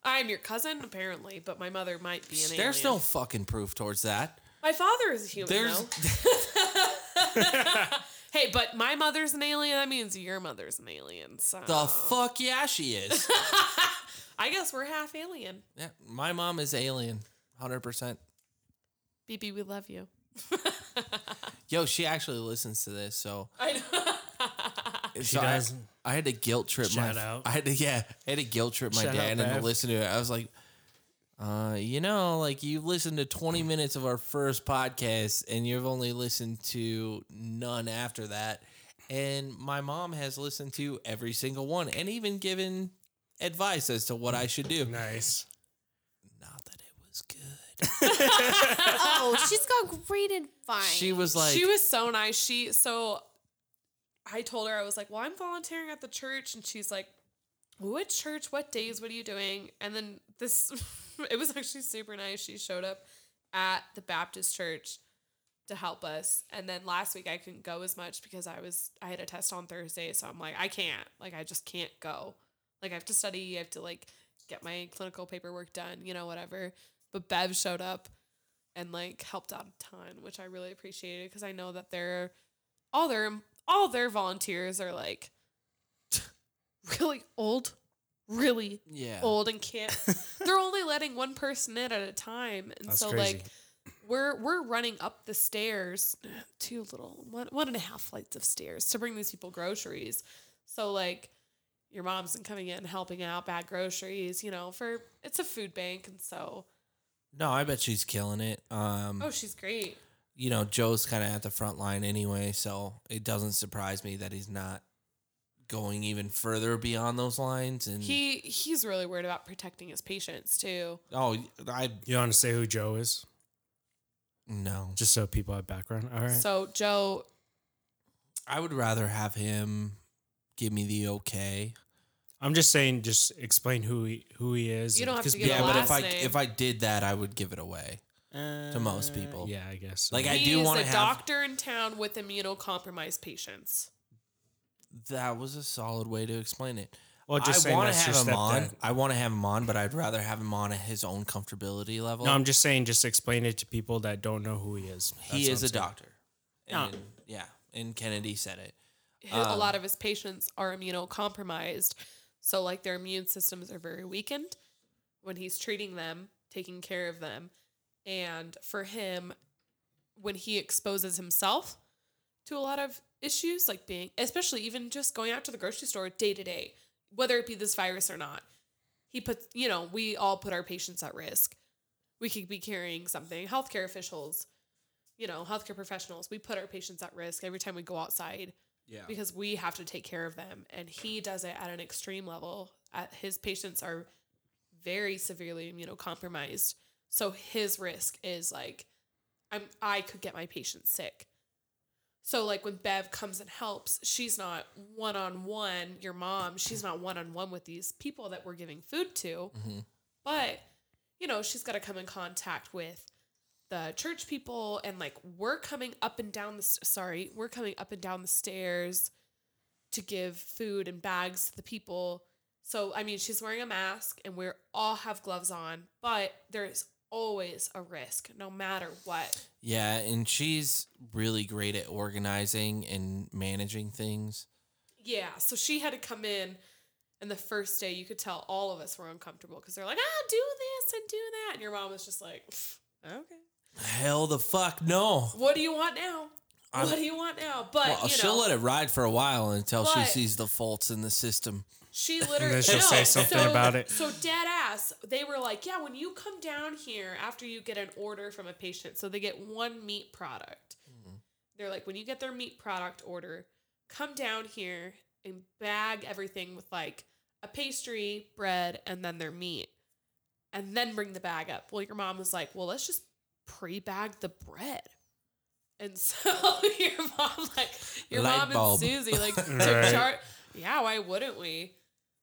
I'm your cousin, apparently, but my mother might be an There's alien. There's no fucking proof towards that. My father is a human, There's though. <laughs> <laughs> Hey, but my mother's an alien. That means your mother's an alien. So the fuck yeah she is. <laughs> I guess we're half alien. yeah, my mom is alien, hundred percent. BB, we love you. Yo, she actually listens to this, so I know. She so does. I, had to guilt trip Shout my. out. I had to yeah, I had to guilt trip my Shout out, dad into Bev. listen to it. I was like, uh, you know, like you've listened to twenty minutes of our first podcast, and you've only listened to none after that. And my mom has listened to every single one, and even given advice as to what I should do. Nice. Not that it was good. <laughs> Oh, she's got great advice. She was like, she was so nice. She so I told her I was like, "Well, I'm volunteering at the church," and she's like, "What church? What days? What are you doing?" And then this, <laughs> <laughs> it was actually super nice. She showed up at the Baptist church to help us, and then last week I couldn't go as much because I was I had a test on Thursday, so I'm like, I can't, like, I just can't go. Like, I have to study. I have to like get my clinical paperwork done, you know, whatever. But Bev showed up and like helped out a ton, which I really appreciated because I know that they're all their all their volunteers are like <laughs> really old, really yeah. old and can't. they're only <laughs> letting one person in at a time, and That's so crazy. like we're we're running up the stairs, <sighs> two little one one and a half flights of stairs to bring these people groceries. So like your mom's been coming in helping out bag groceries, you know, for it's a food bank, and so No, I bet she's killing it. Um, oh, she's great. you know, Joe's kind of at the front line anyway, so it doesn't surprise me that he's not going even further beyond those lines. And He he's really worried about protecting his patients too. oh, I You want to say who Joe is? no, Just so people have background. All right. So Joe, I would rather have him give me the okay. I'm just saying, just explain who he who he is. You don't have to 'cause give yeah, a but if last I name. if I did that, I would give it away. to most uh, people. Yeah, I guess. Like, I do is wanna have a have- doctor in town with immunocompromised patients. That was a solid way to explain it. well, just I saying want to that's have your him on. stepdad. I want to have him on, but I'd rather have him on at his own comfortability level. No, I'm just saying, just explain it to people that don't know who he is. he is a a I'm saying. doctor. No. Yeah, and Kennedy said it. His- a Um, lot of his patients are immunocompromised, so like their immune systems are very weakened when he's treating them, taking care of them, and for him, when he exposes himself to a lot of issues, like being, especially even just going out to the grocery store day to day, whether it be this virus or not, he puts, you know, we all put our patients at risk. We could be carrying something. Healthcare officials, you know, healthcare professionals, we put our patients at risk every time we go outside Yeah. because we have to take care of them and he does it at an extreme level at his patients are very severely immunocompromised so his risk is like i'm i could get my patient sick so like when bev comes and helps she's not one-on-one your mom she's not one-on-one with these people that we're giving food to Mhm. but you know she's got to come in contact with the church people and like we're coming up and down the st- sorry we're coming up and down the stairs to give food and bags to the people so i mean she's wearing a mask and we all have gloves on but there's always a risk no matter what Yeah, and she's really great at organizing and managing things. yeah so she had to come in and the first day you could tell all of us were uncomfortable because they're like ah do this and do that and your mom was just like okay Hell the fuck no. what do you want now I'm- what do you want now but Well, you she'll let it ride for a while until she sees the faults in the system. She <laughs> literally then she'll no, say something so- about it. So dead ass, they were like, yeah, when you come down here after you get an order from a patient, so they get one meat product. Mm-hmm. They're like, when you get their meat product order, come down here and bag everything with like a pastry, bread, and then their meat, and then bring the bag up. Well, your mom was like, well, let's just pre-bag the bread. And so <laughs> your mom, like your Light mom bulb. and Susie, like <laughs> took Right. charge. Yeah, why wouldn't we?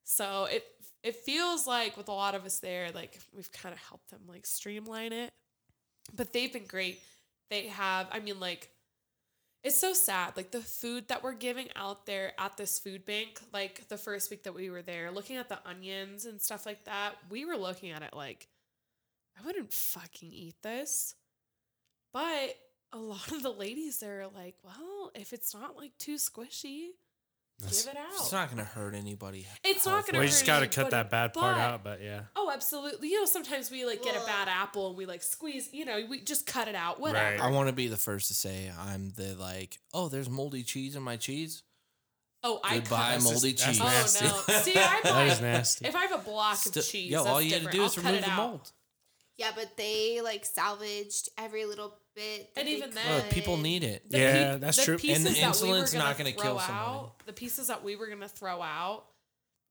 So it it feels like with a lot of us there, like we've kind of helped them like streamline it. But they've been great. They have, I mean, like it's so sad. Like the food that we're giving out there at this food bank, like the first week that we were there, looking at the onions and stuff like that, we were looking at it like, I wouldn't fucking eat this. But a lot of the ladies there are like, well, if it's not like too squishy, give it out. It's not gonna hurt anybody. It's not gonna We just gotta cut that bad part but- out, but yeah. Oh, absolutely. You know, sometimes we like get a bad apple and we like squeeze, you know, we just cut it out, whatever. Right. I want to be the first to say I'm the like, oh, there's moldy cheese in my cheese. Oh, I buy cut. just- moldy that's cheese. Oh no! <laughs> See, I That is buy nasty. if I have a block Still- of cheese. yo, that's all you different. had to do I'll is remove the mold. Yeah, but they like salvaged every little bit. that And even then- Well, people need it. The Yeah, pe- that's the true. And the that we insulin's not gonna gonna kill throw somebody. out, the pieces that we were gonna throw out,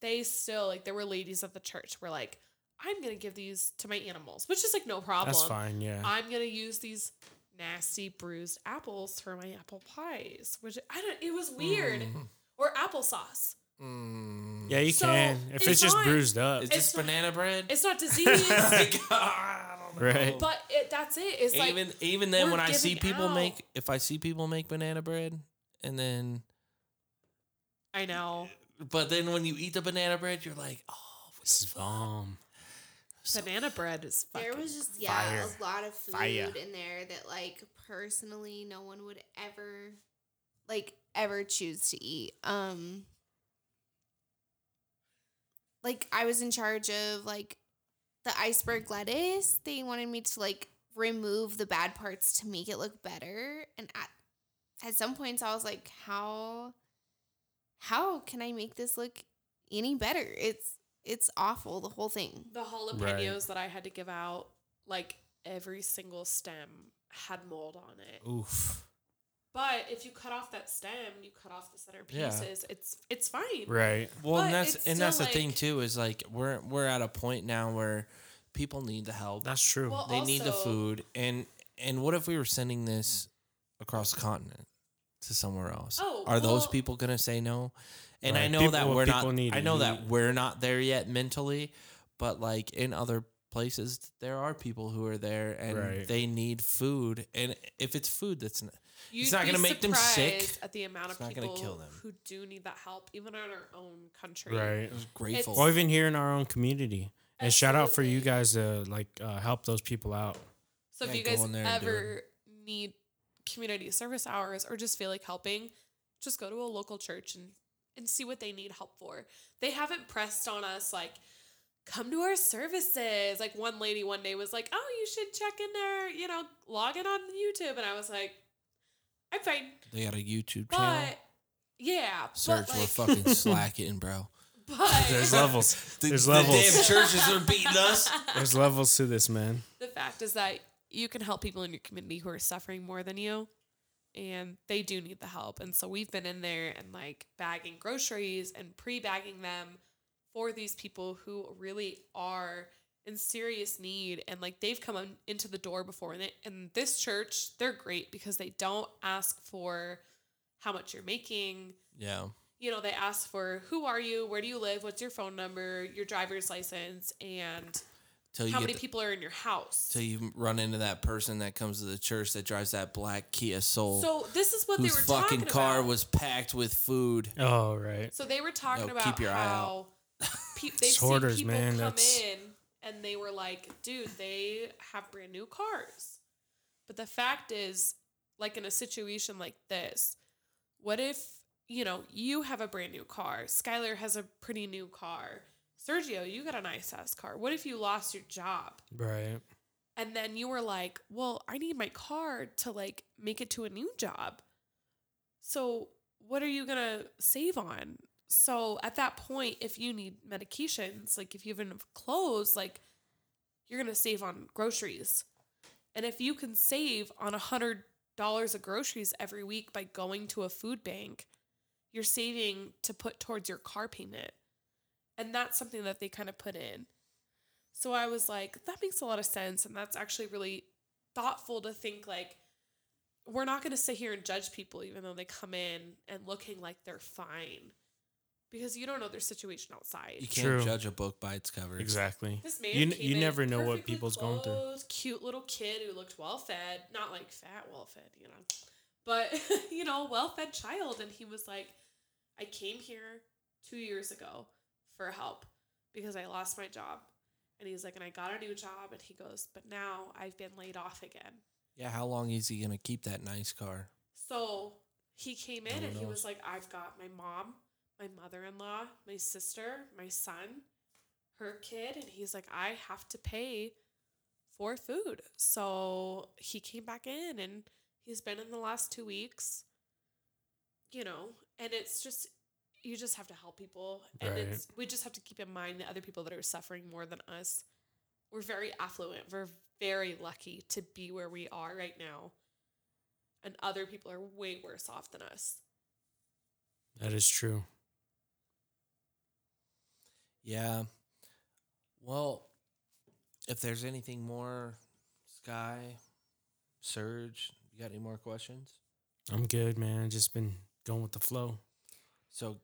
they still like there were ladies at the church were like, I'm gonna give these to my animals, which is like no problem. That's fine, yeah. I'm gonna use these nasty bruised apples for my apple pies, which I don't. It was weird. Mm. Or applesauce. Mm. yeah, you So, can. If it's, it's just bruised up. Is It's this not- banana bread? It's not <laughs> disease, Like, I. <laughs> Right. but it, that's it. It's like even even then, when I see people out- make, if I see people make banana bread, and then, I know but then when you eat the banana bread, you're like, oh, This is bomb. banana bread is fucking. There was just yeah fire. a lot of food Fire. in there that like personally no one would ever like ever choose to eat. Um like I was in charge of like the iceberg lettuce. They wanted me to like remove the bad parts to make it look better and at at some points I was like how how can I make this look any better? It's it's awful the whole thing. the jalapenos that I had to give out, like every single stem had mold on it. Oof. But if you cut off that stem, you cut off the center pieces. Yeah. It's it's fine. Right. Well, and that's and that's the still, thing too is like we're we're at a point now where people need the help. That's true. Well, they need the food, and and what if we were sending this across the continent to somewhere else? Oh, are those people gonna say no? And I Right. know that we're not. need I know that we're not there yet mentally, but like in other places, there are people who are there and Right. they need food. And if it's food that's n- You'd not gonna make them sick. At the amount It's of not gonna people kill them. who do need that help, even in our own country. right. grateful. Well, even here in our own community. And shout out for you guys to like uh, help those people out. So Yeah, if you guys in there and do ever need community service hours or just feel like helping, just go to a local church and and see what they need help for. They haven't pressed on us like come to our services. Like one lady one day was like, "Oh, you should check in there, you know, log in on YouTube." And I was like, "I'm fine." they got a YouTube channel. But yeah, Search but we're like, fucking <laughs> slacking, bro. But There's levels. <laughs> The, There's the levels. damn churches are beating us. <laughs> There's levels to this, man. the fact is that you can help people in your community who are suffering more than you and they do need the help and so we've been in there and like bagging groceries and pre-bagging them for these people who really are in serious need and like they've come on, into the door before and, it, and this church they're great because they don't ask for how much you're making Yeah. you know, they ask for who are you, where do you live, what's your phone number, your driver's license, and Till you how many the- people are in your house. till you run into that person that comes to the church that drives that black Kia Soul. So this is what they whose were fucking talking car about. was packed with food. Oh, right. so they were talking Yo, about keep your eye how pe- they've <laughs> Sorters, seen people man, come that's- in and they were like, dude, they have brand new cars. But the fact is, like in a situation like this, what if, you know, you have a brand new car, Skylar has a pretty new car, Sergio, you got a nice ass car. What if you lost your job? Right. And then you were like, well, I need my car to like make it to a new job. So what are you going to save on? So at that point, if you need medications, like if you have enough clothes, like you're to save on groceries. And if you can save on a hundred dollars of groceries every week by going to a food bank, you're saving to put towards your car payment. And that's something that they kind of put in. So I was like, that makes a lot of sense. And that's actually really thoughtful to think like, we're not going to sit here and judge people even though they come in and looking like they're fine because you don't know their situation outside. You can't True. judge a book by its cover. Exactly. This man You, n- came you in never know what perfectly people's going through. Cute little kid who looked well fed, not like fat, well fed, you know, but <laughs> you know, well fed child, and he was like, "I came here two years ago for help because I lost my job," and he's like, "And I got a new job," and he goes, "But now I've been laid off again." Yeah, how long is he gonna keep that nice car? So he came in No one and he was like, I've got my mom, my mother in law, my sister, my son, her kid. And he's like, I have to pay for food. So he came back in and he's been in the last two weeks, you know, and it's just, you just have to help people. And Right. it's, we just have to keep in mind the other people that are suffering more than us. We're very affluent. We're very lucky to be where we are right now and other people are way worse off than us. That is true. Yeah. Well, if there's anything more, Sky, Surge, you got any more questions? I'm good, man. Just been going with the flow. So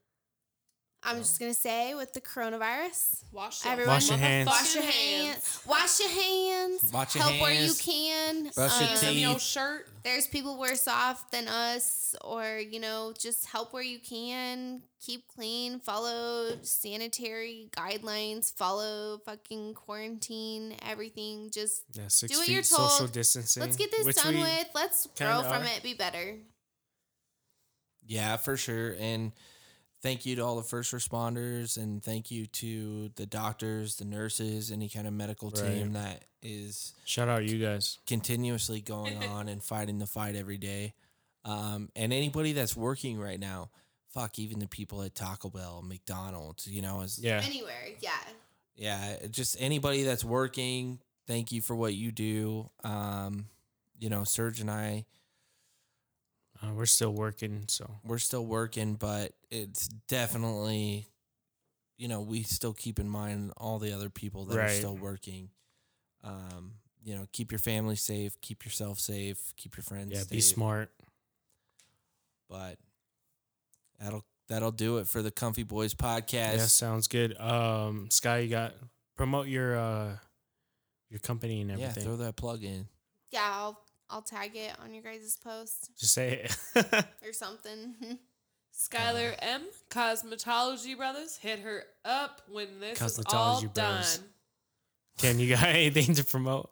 I'm just gonna say with the coronavirus, Wash everyone Wash your hands. wash your hands, wash your hands, Wash your help where you can. Brush your Um, teeth. your shirt. There's people worse off than us, or you know, just help where you can. Keep clean. Follow sanitary guidelines. Follow fucking quarantine. Everything. Just Yeah, six Do what feet you're told. social distancing. let's get this done with. Let's grow from are. it. Be better. Yeah, for sure. And thank you to all the first responders and thank you to the doctors, the nurses, any kind of medical team that is Shout out you guys. continuously going <laughs> on and fighting the fight every day. Um, and anybody that's working right now, fuck, even the people at Taco Bell, McDonald's, you know, is Yeah. Anywhere. Yeah. yeah, just anybody that's working, thank you for what you do. Um, you know, Serge and I, Uh, we're still working, so we're still working, but it's definitely, you know, we still keep in mind all the other people that are still working. Um, you know, keep your family safe, keep yourself safe, keep your friends yeah, safe. be smart. But that'll that'll do it for the Comfy Boys podcast. Yeah, sounds good. Um, Sky, you got promote your uh your company and everything. yeah, everything. throw that plug in. Yeah. I'll I'll tag it on your guys' post Just say it. <laughs> or something. <laughs> Skylar M, Cosmetology Brothers, hit her up when this is all Cosmetology done. Brothers. Ken, you got <laughs> anything to promote?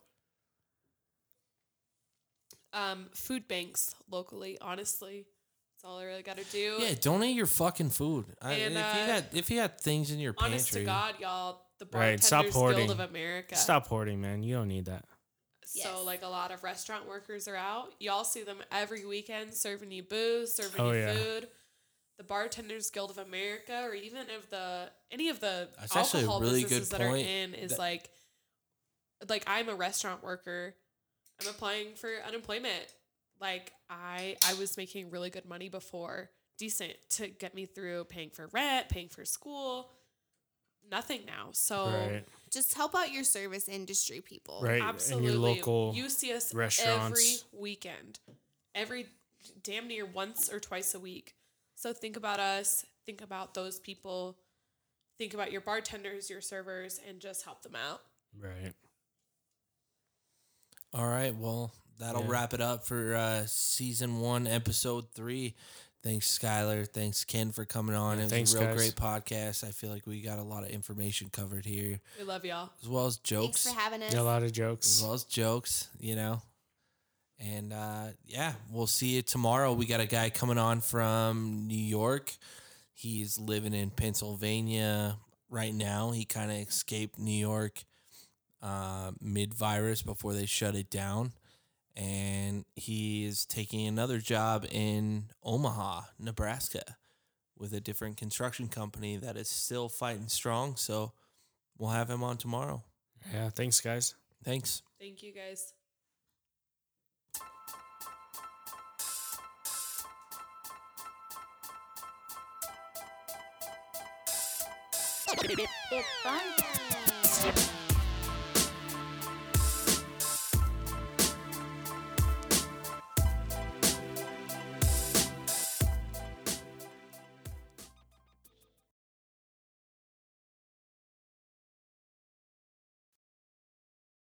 Um, food banks locally, honestly. That's all I really got to do. Yeah, donate your fucking food. I, if And, you uh, got if you got things in your Honest pantry, to God, y'all, the Right, stop hoarding. Guild of America. Stop hoarding, man. You don't need that. So, like, a lot of restaurant workers are out. Y'all see them every weekend serving you booze, serving Oh, you yeah. food. The Bartenders Guild of America, or even if the any of the That's actually a alcohol really good businesses that are in, is that- like, like I'm a restaurant worker. I'm applying for unemployment. Like I, I was making really good money before, decent to get me through paying for rent, paying for school. Nothing now. So Right. Just help out your service industry people. Right. Absolutely. In your local you see us restaurants. every weekend, every damn near once or twice a week. So think about us, think about those people, think about your bartenders, your servers, and just help them out. Right. All right, well, that'll Yeah. wrap it up for uh, season one, episode three. Thanks, Skylar. Thanks, Ken, for coming on. Yeah, it was thanks, a real guys. great podcast. I feel like we got a lot of information covered here, We love y'all. as well as jokes. Thanks jokes, for having us. Yeah, a lot of jokes. as jokes. well as jokes. You know, and uh, yeah, we'll see you tomorrow. We got a guy coming on from New York. He's living in Pennsylvania right now. He kind of escaped New York uh, mid virus before they shut it down. And he is taking another job in Omaha, Nebraska, with a different construction company that is still fighting strong. So we'll have him on tomorrow. Yeah. Thanks, guys. Thanks. Thank you guys. It's fun time.